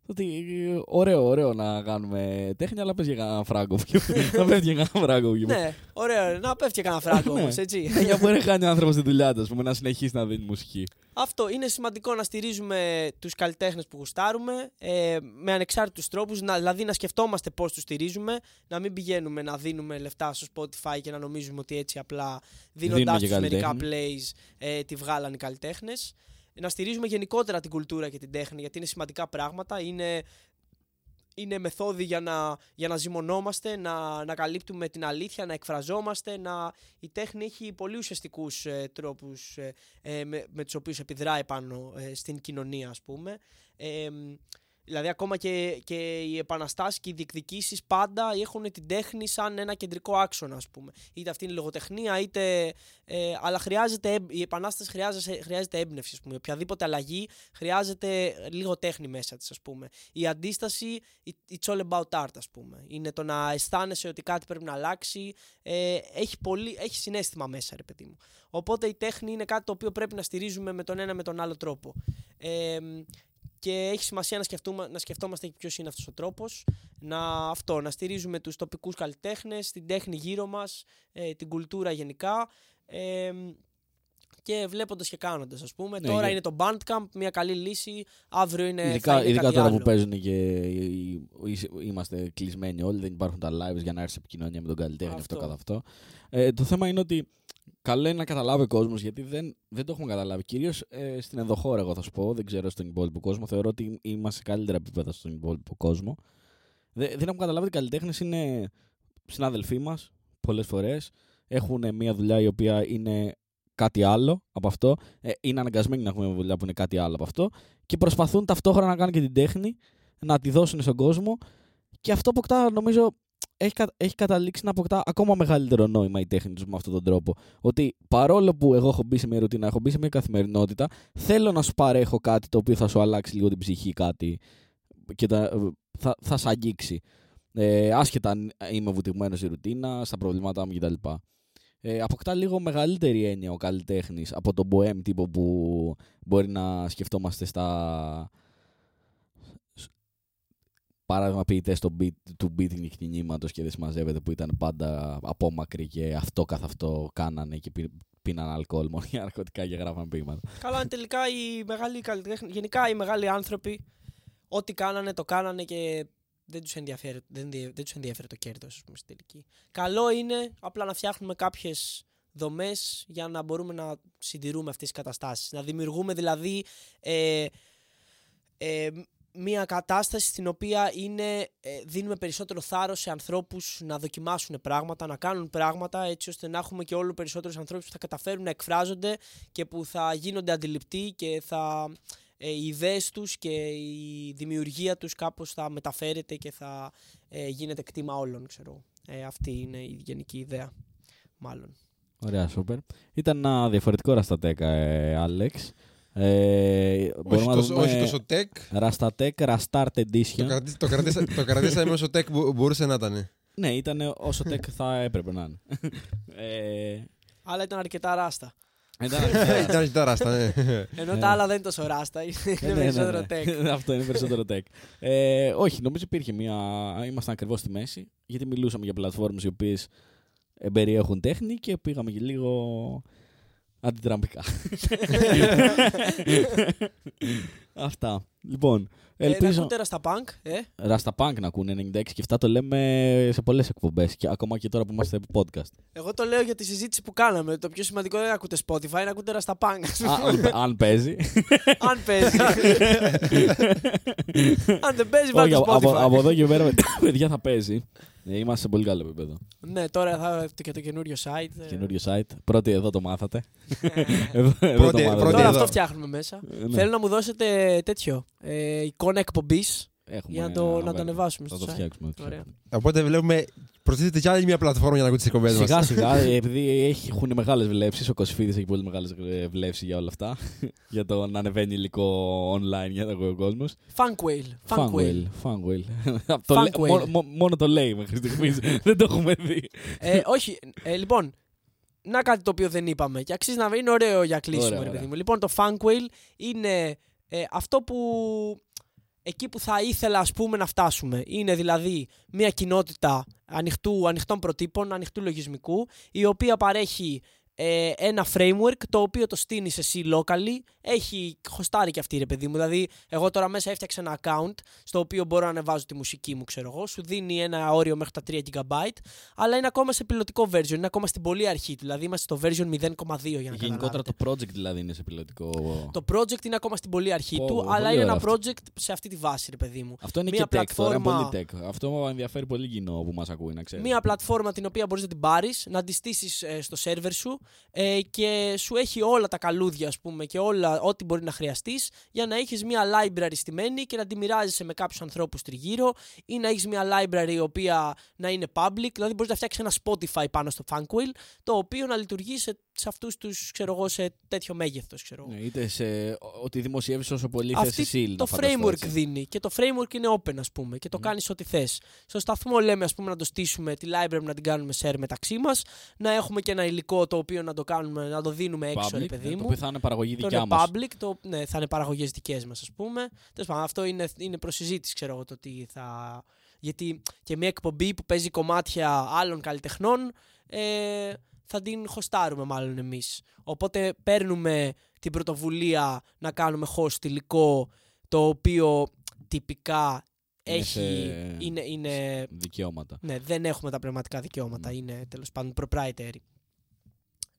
[SPEAKER 2] ότι ε, ωραίο, ωραίο να κάνουμε τέχνη, αλλά πες για κανένα φράγκο. να πέφτει για κανένα φράγκο.
[SPEAKER 1] ναι, ωραίο, να πέφτει και κανένα φράγκο
[SPEAKER 2] Ναι.
[SPEAKER 1] όμως, έτσι.
[SPEAKER 2] Ε, Για μπορεί να κάνει ο άνθρωπο τη δουλειά του, ας πούμε, να συνεχίσει να δίνει μουσική.
[SPEAKER 1] Αυτό είναι σημαντικό να στηρίζουμε τους καλλιτέχνες που γουστάρουμε ε, με ανεξάρτητους τρόπους, να, δηλαδή να σκεφτόμαστε πώς τους στηρίζουμε, να μην πηγαίνουμε να δίνουμε λεφτά στο Spotify και να νομίζουμε ότι έτσι απλά δίνοντάς
[SPEAKER 2] Δίνουμε και
[SPEAKER 1] τους μερικά
[SPEAKER 2] καλλιτέχνη.
[SPEAKER 1] plays ε, τη βγάλαν οι καλλιτέχνες. Να στηρίζουμε γενικότερα την κουλτούρα και την τέχνη γιατί είναι σημαντικά πράγματα, είναι, είναι μεθόδοι για να, για να ζυμωνόμαστε, να, να καλύπτουμε την αλήθεια, να εκφραζόμαστε. Να... Η τέχνη έχει πολύ ουσιαστικούς ε, τρόπους ε, ε, με, με τους οποίους επιδράει πάνω ε, στην κοινωνία, ας πούμε. Ε, Δηλαδή ακόμα και, και οι επαναστάσεις και οι διεκδικήσεις πάντα έχουν την τέχνη σαν ένα κεντρικό άξονα ας πούμε. Είτε αυτή είναι η λογοτεχνία είτε... Ε, αλλά χρειάζεται, έμπ- η επανάσταση χρειάζεται, χρειάζεται έμπνευση ας πούμε. Οποιαδήποτε αλλαγή χρειάζεται λίγο τέχνη μέσα της ας πούμε. Η αντίσταση it's all about art ας πούμε. Είναι το να αισθάνεσαι ότι κάτι πρέπει να αλλάξει. Ε, έχει, πολύ, έχει συνέστημα μέσα ρε παιδί μου. Οπότε η τέχνη είναι κάτι το οποίο πρέπει να στηρίζουμε με τον ένα με τον άλλο τρόπο. Ε, και έχει σημασία να, σκεφτούμε, να σκεφτόμαστε ποιος είναι αυτός ο τρόπος. Να, αυτό, να στηρίζουμε τους τοπικούς καλλιτέχνες, την τέχνη γύρω μας, ε, την κουλτούρα γενικά. Ε, και βλέποντας και κάνοντας, ας πούμε.
[SPEAKER 2] Ναι,
[SPEAKER 1] τώρα
[SPEAKER 2] για-
[SPEAKER 1] είναι το Bandcamp, μια καλή λύση. Αύριο είναι. θα
[SPEAKER 2] Ειδικά,
[SPEAKER 1] είναι
[SPEAKER 2] ειδικά
[SPEAKER 1] κάτι
[SPEAKER 2] τώρα
[SPEAKER 1] άλλο.
[SPEAKER 2] που παίζουν και είμαστε κλεισμένοι όλοι, δεν υπάρχουν τα lives για να έρθεις σε επικοινωνία με τον καλλιτέχνη αυτό,
[SPEAKER 1] Αυτό.
[SPEAKER 2] καθ' αυτό. Ε, το θέμα είναι ότι καλό είναι να καταλάβει ο κόσμος, γιατί δεν, δεν το έχουμε καταλάβει. Κυρίως ε, στην ενδοχώρα, εγώ θα σου πω, δεν ξέρω στον υπόλοιπο κόσμο. Θεωρώ ότι είμαστε σε καλύτερα επίπεδα στον υπόλοιπο κόσμο. Δεν, δεν έχουμε καταλάβει ότι οι καλλιτέχνες είναι συνάδελφοί μας πολλές φορές. Έχουν μια δουλειά η οποία είναι κάτι άλλο από αυτό. Ε, είναι αναγκασμένοι να έχουμε μια δουλειά που είναι κάτι άλλο από αυτό. Και προσπαθούν ταυτόχρονα να κάνουν και την τέχνη, να τη δώσουν στον κόσμο. Και αυτό αποκτά, νομίζω, έχει, κα- έχει καταλήξει να αποκτά ακόμα μεγαλύτερο νόημα η τέχνη τους με αυτόν τον τρόπο. Ότι παρόλο που εγώ έχω μπει σε μια ρουτίνα, έχω μπει σε μια καθημερινότητα, θέλω να σου παρέχω κάτι το οποίο θα σου αλλάξει λίγο την ψυχή, κάτι και τα- θα, θα σε αγγίξει. Ε, άσχετα αν είμαι βουτυγμένος στη ρουτίνα, στα προβλήματά μου κτλ. Ε, αποκτά λίγο μεγαλύτερη έννοια ο καλλιτέχνης από τον bohem τύπο που μπορεί να σκεφτόμαστε στα. Παράδειγμα, ποιητέ beat, του beating κινήματος και δεν συμμαζεύεται που ήταν πάντα απόμακροι και αυτό καθ' αυτό κάνανε και πι- πίναν αλκοόλ μόνο για ναρκωτικά και γράφαν ποίηματα.
[SPEAKER 1] Καλά, είναι τελικά οι μεγάλοι καλλιτέχνες, γενικά οι μεγάλοι άνθρωποι, ό,τι κάνανε, το κάνανε και δεν τους ενδιαφέρει, δεν, δι- δεν τους ενδιαφέρει το κέρδος, ας πούμε, στην τελική. Καλό είναι απλά να φτιάχνουμε κάποιες δομές για να μπορούμε να συντηρούμε αυτές τις καταστάσεις. Να δημιουργούμε δηλαδή ε, ε, μια κατάσταση στην οποία είναι, ε, δίνουμε περισσότερο θάρρος σε ανθρώπους να δοκιμάσουν πράγματα, να κάνουν πράγματα έτσι ώστε να έχουμε και όλο περισσότερους ανθρώπους που θα καταφέρουν να εκφράζονται και που θα γίνονται αντιληπτοί και θα, ε, οι ιδέες τους και η δημιουργία τους κάπως θα μεταφέρεται και θα ε, γίνεται κτήμα όλων, ξέρω. Ε, αυτή είναι η γενική ιδέα, μάλλον.
[SPEAKER 2] Ωραία, σούπερ. Ήταν ένα διαφορετικό ραστατέκα, ε, Άλεξ. Ε,
[SPEAKER 3] Όχι
[SPEAKER 2] μπορούμε να
[SPEAKER 3] τόσο,
[SPEAKER 2] δούμε
[SPEAKER 3] όχι τόσο tech.
[SPEAKER 2] Ραστατέκ Rastart
[SPEAKER 3] Το,
[SPEAKER 2] Edition.
[SPEAKER 3] κρατη, το, κρατήσα, το κρατήσαμε όσο tech μπο- μπορούσε να ήταν.
[SPEAKER 2] Ναι, ήταν όσο tech θα έπρεπε να είναι. ε,
[SPEAKER 1] Αλλά ήταν αρκετά ράστα.
[SPEAKER 2] ήταν
[SPEAKER 3] Ήταν αρκετά ράστα, ναι.
[SPEAKER 1] Ενώ
[SPEAKER 2] Ναι.
[SPEAKER 1] τα άλλα δεν είναι τόσο ράστα, είναι
[SPEAKER 2] Ναι, ναι, ναι,
[SPEAKER 1] περισσότερο
[SPEAKER 2] ναι.
[SPEAKER 1] tech.
[SPEAKER 2] Αυτό είναι περισσότερο tech. Ε, όχι, νομίζω υπήρχε μια. Ήμασταν ακριβώς στη μέση, γιατί μιλούσαμε για πλατφόρμες οι οποίες περιέχουν τέχνη και πήγαμε και λίγο αντιτραμπικά. Αυτά. Λοιπόν,
[SPEAKER 1] Ε, να
[SPEAKER 2] ελπίζω.
[SPEAKER 1] ακούτε στα punk, ε.
[SPEAKER 2] Ράστα Punk να ακούνε 96 και 7 το λέμε σε πολλές εκπομπές. Και ακόμα και τώρα που είμαστε podcast.
[SPEAKER 1] Εγώ το λέω για τη συζήτηση που κάναμε. Το πιο σημαντικό δεν είναι να ακούτε Spotify, είναι να ακούτε στα punk.
[SPEAKER 2] Α, αν, αν παίζει.
[SPEAKER 1] Αν παίζει. Αν δεν παίζει,
[SPEAKER 2] Όχι,
[SPEAKER 1] βάλτε
[SPEAKER 2] από, από,
[SPEAKER 1] Spotify.
[SPEAKER 2] από εδώ και πέρα, παιδιά, θα παίζει. Ε, Είμαστε σε πολύ καλό επίπεδο.
[SPEAKER 1] Ναι, τώρα θα έρθει και το καινούριο site. ε.
[SPEAKER 2] Καινούριο site. Πρώτη εδώ το μάθατε. εδώ, εδώ
[SPEAKER 3] Πρώτη-
[SPEAKER 2] το μάθατε.
[SPEAKER 3] πρώτη
[SPEAKER 1] Τώρα
[SPEAKER 3] εδώ.
[SPEAKER 1] αυτό φτιάχνουμε μέσα.
[SPEAKER 2] Ε, ναι.
[SPEAKER 1] Θέλω να μου δώσετε τέτοιο. Ε, εικόνα εκπομπής
[SPEAKER 2] Έχουμε
[SPEAKER 1] για να το, να το
[SPEAKER 2] βέβαια.
[SPEAKER 1] ανεβάσουμε
[SPEAKER 2] Θα
[SPEAKER 1] στο
[SPEAKER 2] το
[SPEAKER 1] site.
[SPEAKER 2] φτιάξουμε.
[SPEAKER 1] Ωραία.
[SPEAKER 3] Οπότε βλέπουμε. Προτίθεται κι άλλη μια πλατφόρμα για να ακούτε τις εκπομπές μας.
[SPEAKER 2] Σιγά σιγά, επειδή έχουν μεγάλες βλέψεις, ο Κωσφίδη έχει πολύ μεγάλες βλέψεις για όλα αυτά. για το να ανεβαίνει υλικό online για τον κόσμος.
[SPEAKER 1] Funkwhale. Funkwhale.
[SPEAKER 2] Funwell. Funwell. Αυτό λέ-
[SPEAKER 1] Funkwhale.
[SPEAKER 2] μόνο- μόνο- Μόνο το λέει μέχρι στιγμής. Δεν το έχουμε δει.
[SPEAKER 1] ε, όχι, ε, λοιπόν, να κάτι το οποίο δεν είπαμε και αξίζει να είναι ωραίο για κλείσιμο,
[SPEAKER 2] Ωραία,
[SPEAKER 1] ρε παιδί
[SPEAKER 2] ωραία.
[SPEAKER 1] μου. Λοιπόν, το Funkwhale είναι ε, αυτό που εκεί που θα ήθελα ας πούμε να φτάσουμε. Είναι δηλαδή μια κοινότητα ανοιχτού, ανοιχτών προτύπων, ανοιχτού λογισμικού, η οποία παρέχει ε, ένα framework το οποίο το στείνεις εσύ locally. Έχει χωστάρει και αυτή ρε παιδί μου. Δηλαδή, εγώ τώρα μέσα έφτιαξα ένα account στο οποίο μπορώ να ανεβάζω τη μουσική μου, ξέρω εγώ. Σου δίνει ένα όριο μέχρι τα 3 GB, αλλά είναι ακόμα σε πιλωτικό version. Είναι ακόμα στην πολύ αρχή του. Δηλαδή, είμαστε στο version 0,2 για να
[SPEAKER 2] Γενικότερα
[SPEAKER 1] καταλάβετε.
[SPEAKER 2] το project δηλαδή είναι σε πιλωτικό.
[SPEAKER 1] Το project είναι ακόμα στην πολύ αρχή
[SPEAKER 2] Πω,
[SPEAKER 1] του,
[SPEAKER 2] πολύ
[SPEAKER 1] αλλά είναι
[SPEAKER 2] ωραίο
[SPEAKER 1] ένα
[SPEAKER 2] αυτό.
[SPEAKER 1] project σε αυτή τη βάση, ρε παιδί μου.
[SPEAKER 2] Αυτό είναι
[SPEAKER 1] Μία
[SPEAKER 2] και tech τώρα,
[SPEAKER 1] πλατφόρμα-
[SPEAKER 2] πολύ tech. Αυτό μου ενδιαφέρει πολύ κοινό που μας ακούει, να ξέρει.
[SPEAKER 1] Μία πλατφόρμα την οποία μπορείς να την πάρεις, να τη στήσεις ε, στο σερβερ σου ε, και σου έχει όλα τα καλούδια ας πούμε και όλα ό,τι μπορεί να χρειαστείς για να έχεις μία library στημένη και να τη μοιράζεσαι με κάποιους ανθρώπους τριγύρω ή να έχεις μία library η οποία να είναι public, δηλαδή μπορείς να φτιάξεις ένα Spotify πάνω στο Funkwheel το οποίο να λειτουργεί σε, σε αυτούς τους, ξέρω εγώ, σε τέτοιο μέγεθος, ξέρω εγώ.
[SPEAKER 2] Ναι, είτε σε ό,τι δημοσιεύεις όσο πολύ
[SPEAKER 1] Αυτή
[SPEAKER 2] θες εσύ.
[SPEAKER 1] το
[SPEAKER 2] να φανταστώ,
[SPEAKER 1] framework
[SPEAKER 2] έτσι.
[SPEAKER 1] δίνει και το framework είναι open ας πούμε και το κάνεις ό,τι θες. Στο σταθμό λέμε ας πούμε να το στήσουμε τη library να την κάνουμε share μεταξύ μας, να έχουμε και ένα υλικό το οποίο να το, κάνουμε, να το δίνουμε έξω
[SPEAKER 2] Public,
[SPEAKER 1] ρε παιδί
[SPEAKER 2] ε,
[SPEAKER 1] μου.
[SPEAKER 2] Το οποίο θα είναι παραγωγή
[SPEAKER 1] Το
[SPEAKER 2] δικιά
[SPEAKER 1] είναι
[SPEAKER 2] μας.
[SPEAKER 1] public, το, ναι, θα είναι παραγωγές δικές μας ας πούμε. Τέλος πάντων, αυτό είναι, είναι προσυζήτηση ξέρω εγώ το τι θα... Γιατί και μια εκπομπή που παίζει κομμάτια άλλων καλλιτεχνών ε, θα την χωστάρουμε μάλλον εμείς. Οπότε παίρνουμε την πρωτοβουλία να κάνουμε host υλικό το οποίο τυπικά
[SPEAKER 2] Είναι
[SPEAKER 1] έχει...
[SPEAKER 2] σε-
[SPEAKER 1] Είναι, είναι,
[SPEAKER 2] Δικαιώματα.
[SPEAKER 1] ναι, δεν έχουμε τα πνευματικά δικαιώματα. Είναι τέλος πάντων proprietary.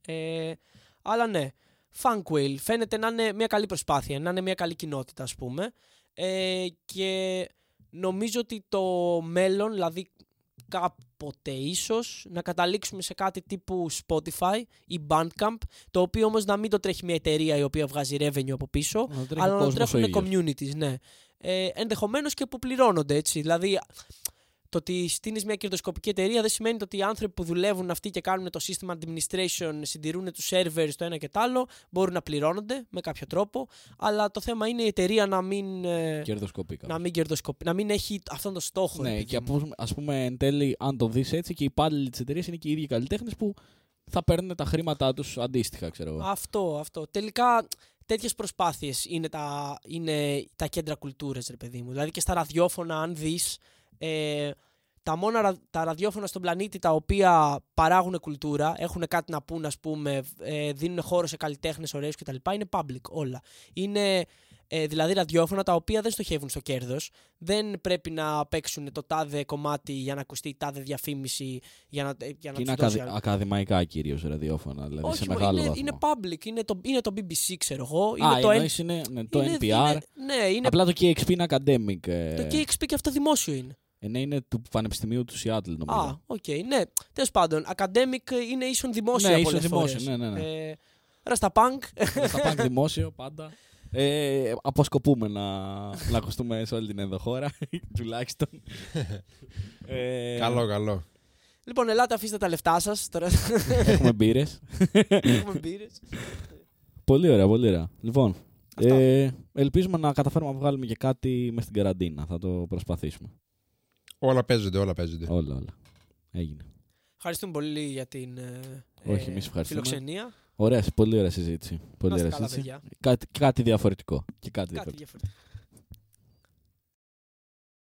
[SPEAKER 1] Ε, αλλά ναι, Funkwhale φαίνεται να είναι μια καλή προσπάθεια, να είναι μια καλή κοινότητα ας πούμε. Ε, και νομίζω ότι το μέλλον, δηλαδή κάποτε ίσως να καταλήξουμε σε κάτι τύπου Spotify ή Bandcamp, το οποίο όμως να μην το τρέχει μια εταιρεία η οποία βγάζει revenue από πίσω,
[SPEAKER 2] Να τρέχει
[SPEAKER 1] αλλά
[SPEAKER 2] ο
[SPEAKER 1] να
[SPEAKER 2] κόσμος ο
[SPEAKER 1] τρέχουν
[SPEAKER 2] ίδιος.
[SPEAKER 1] communities, ναι. Ε, ενδεχομένως και που πληρώνονται, έτσι. Δηλαδή, το ότι στείνεις μια κερδοσκοπική εταιρεία δεν σημαίνει ότι οι άνθρωποι που δουλεύουν αυτοί και κάνουν το σύστημα administration, συντηρούν τους servers το ένα και το άλλο, μπορούν να πληρώνονται με κάποιο τρόπο. Αλλά το θέμα είναι η εταιρεία να μην, ε,
[SPEAKER 2] Κερδοσκοπικά.
[SPEAKER 1] να μην, κερδοσκοπ... να μην έχει αυτόν τον στόχο. ρε
[SPEAKER 2] Ναι,
[SPEAKER 1] παιδί
[SPEAKER 2] και
[SPEAKER 1] μου.
[SPEAKER 2] από, ας πούμε εν τέλει, αν το δεις έτσι, και οι υπάλληλοι της εταιρείας είναι και οι ίδιοι καλλιτέχνες που θα παίρνουν τα χρήματά τους αντίστοιχα, ξέρω εγώ.
[SPEAKER 1] Αυτό, αυτό. Τελικά τέτοιες προσπάθειες είναι τα, είναι τα κέντρα κουλτούρας, ρε παιδί μου. Δηλαδή και στα ραδιόφωνα, αν δεις, ε, τα μόνα ρα- τα ραδιόφωνα στον πλανήτη τα οποία παράγουν κουλτούρα, έχουν κάτι να πούν, ας πούμε, ε, δίνουν χώρο σε καλλιτέχνες ωραίους κτλ. Είναι public όλα. Είναι ε, δηλαδή ραδιόφωνα τα οποία δεν στοχεύουν στο κέρδος. Δεν πρέπει να παίξουν το τάδε κομμάτι για να ακουστεί η τάδε διαφήμιση για να, ε, για να
[SPEAKER 2] Και είναι
[SPEAKER 1] τους δώσει
[SPEAKER 2] ακαδη- ακαδημαϊκά κυρίως ραδιόφωνα, δηλαδή
[SPEAKER 1] όχι,
[SPEAKER 2] σε
[SPEAKER 1] μω,
[SPEAKER 2] μεγάλο
[SPEAKER 1] είναι,
[SPEAKER 2] βαθμό.
[SPEAKER 1] είναι public, είναι το, είναι το BBC, ξέρω εγώ. Είναι
[SPEAKER 2] Α,
[SPEAKER 1] το,
[SPEAKER 2] εννοείς είναι ναι, το
[SPEAKER 1] είναι-
[SPEAKER 2] NPR.
[SPEAKER 1] είναι- ναι, είναι,
[SPEAKER 2] Απλά το KEXP είναι academic. ε,
[SPEAKER 1] το KEXP και αυτό δημόσιο είναι.
[SPEAKER 2] Ε, ναι, είναι του Πανεπιστημίου του Seattle, νομίζω.
[SPEAKER 1] Α, οκ, ναι. Τέλος πάντων, academic είναι ίσον δημόσιο
[SPEAKER 2] ναι,
[SPEAKER 1] πολλές
[SPEAKER 2] ίσως δημόσιο.
[SPEAKER 1] φορές.
[SPEAKER 2] Ναι, ναι, ναι.
[SPEAKER 1] Ε, Ρασταπάνκ.
[SPEAKER 2] Θα πάμε δημόσιο πάντα. Ε, αποσκοπούμε να, να ακουστούμε σε όλη την ενδοχώρα, τουλάχιστον. ε,
[SPEAKER 3] Καλό, καλό.
[SPEAKER 1] λοιπόν, ελάτε, αφήστε τα λεφτά σας. Τώρα
[SPEAKER 2] Έχουμε μπύρες.
[SPEAKER 1] έχουμε μπύρες.
[SPEAKER 2] πολύ ωραία, πολύ ωραία. Λοιπόν,
[SPEAKER 1] Αυτά.
[SPEAKER 2] ε, ελπίζουμε να καταφέρουμε να βγάλουμε και κάτι μες στην καραντίνα. Θα το προσπαθήσουμε.
[SPEAKER 3] Όλα παίζονται, όλα παίζονται.
[SPEAKER 2] Όλα, όλα. Έγινε.
[SPEAKER 1] Ευχαριστούμε πολύ για την ε,
[SPEAKER 2] Όχι,
[SPEAKER 1] ε,
[SPEAKER 2] εμείς ευχαριστούμε.
[SPEAKER 1] φιλοξενία.
[SPEAKER 2] Ωραία, πολύ ωραία συζήτηση. Πολύ
[SPEAKER 1] Να είστε
[SPEAKER 2] ωραία
[SPEAKER 1] καλά,
[SPEAKER 2] συζήτηση.
[SPEAKER 1] παιδιά.
[SPEAKER 2] Κάτι, κάτι διαφορετικό. Και κάτι
[SPEAKER 1] Κάτι
[SPEAKER 2] διαφορετικό.
[SPEAKER 1] διαφορετικό.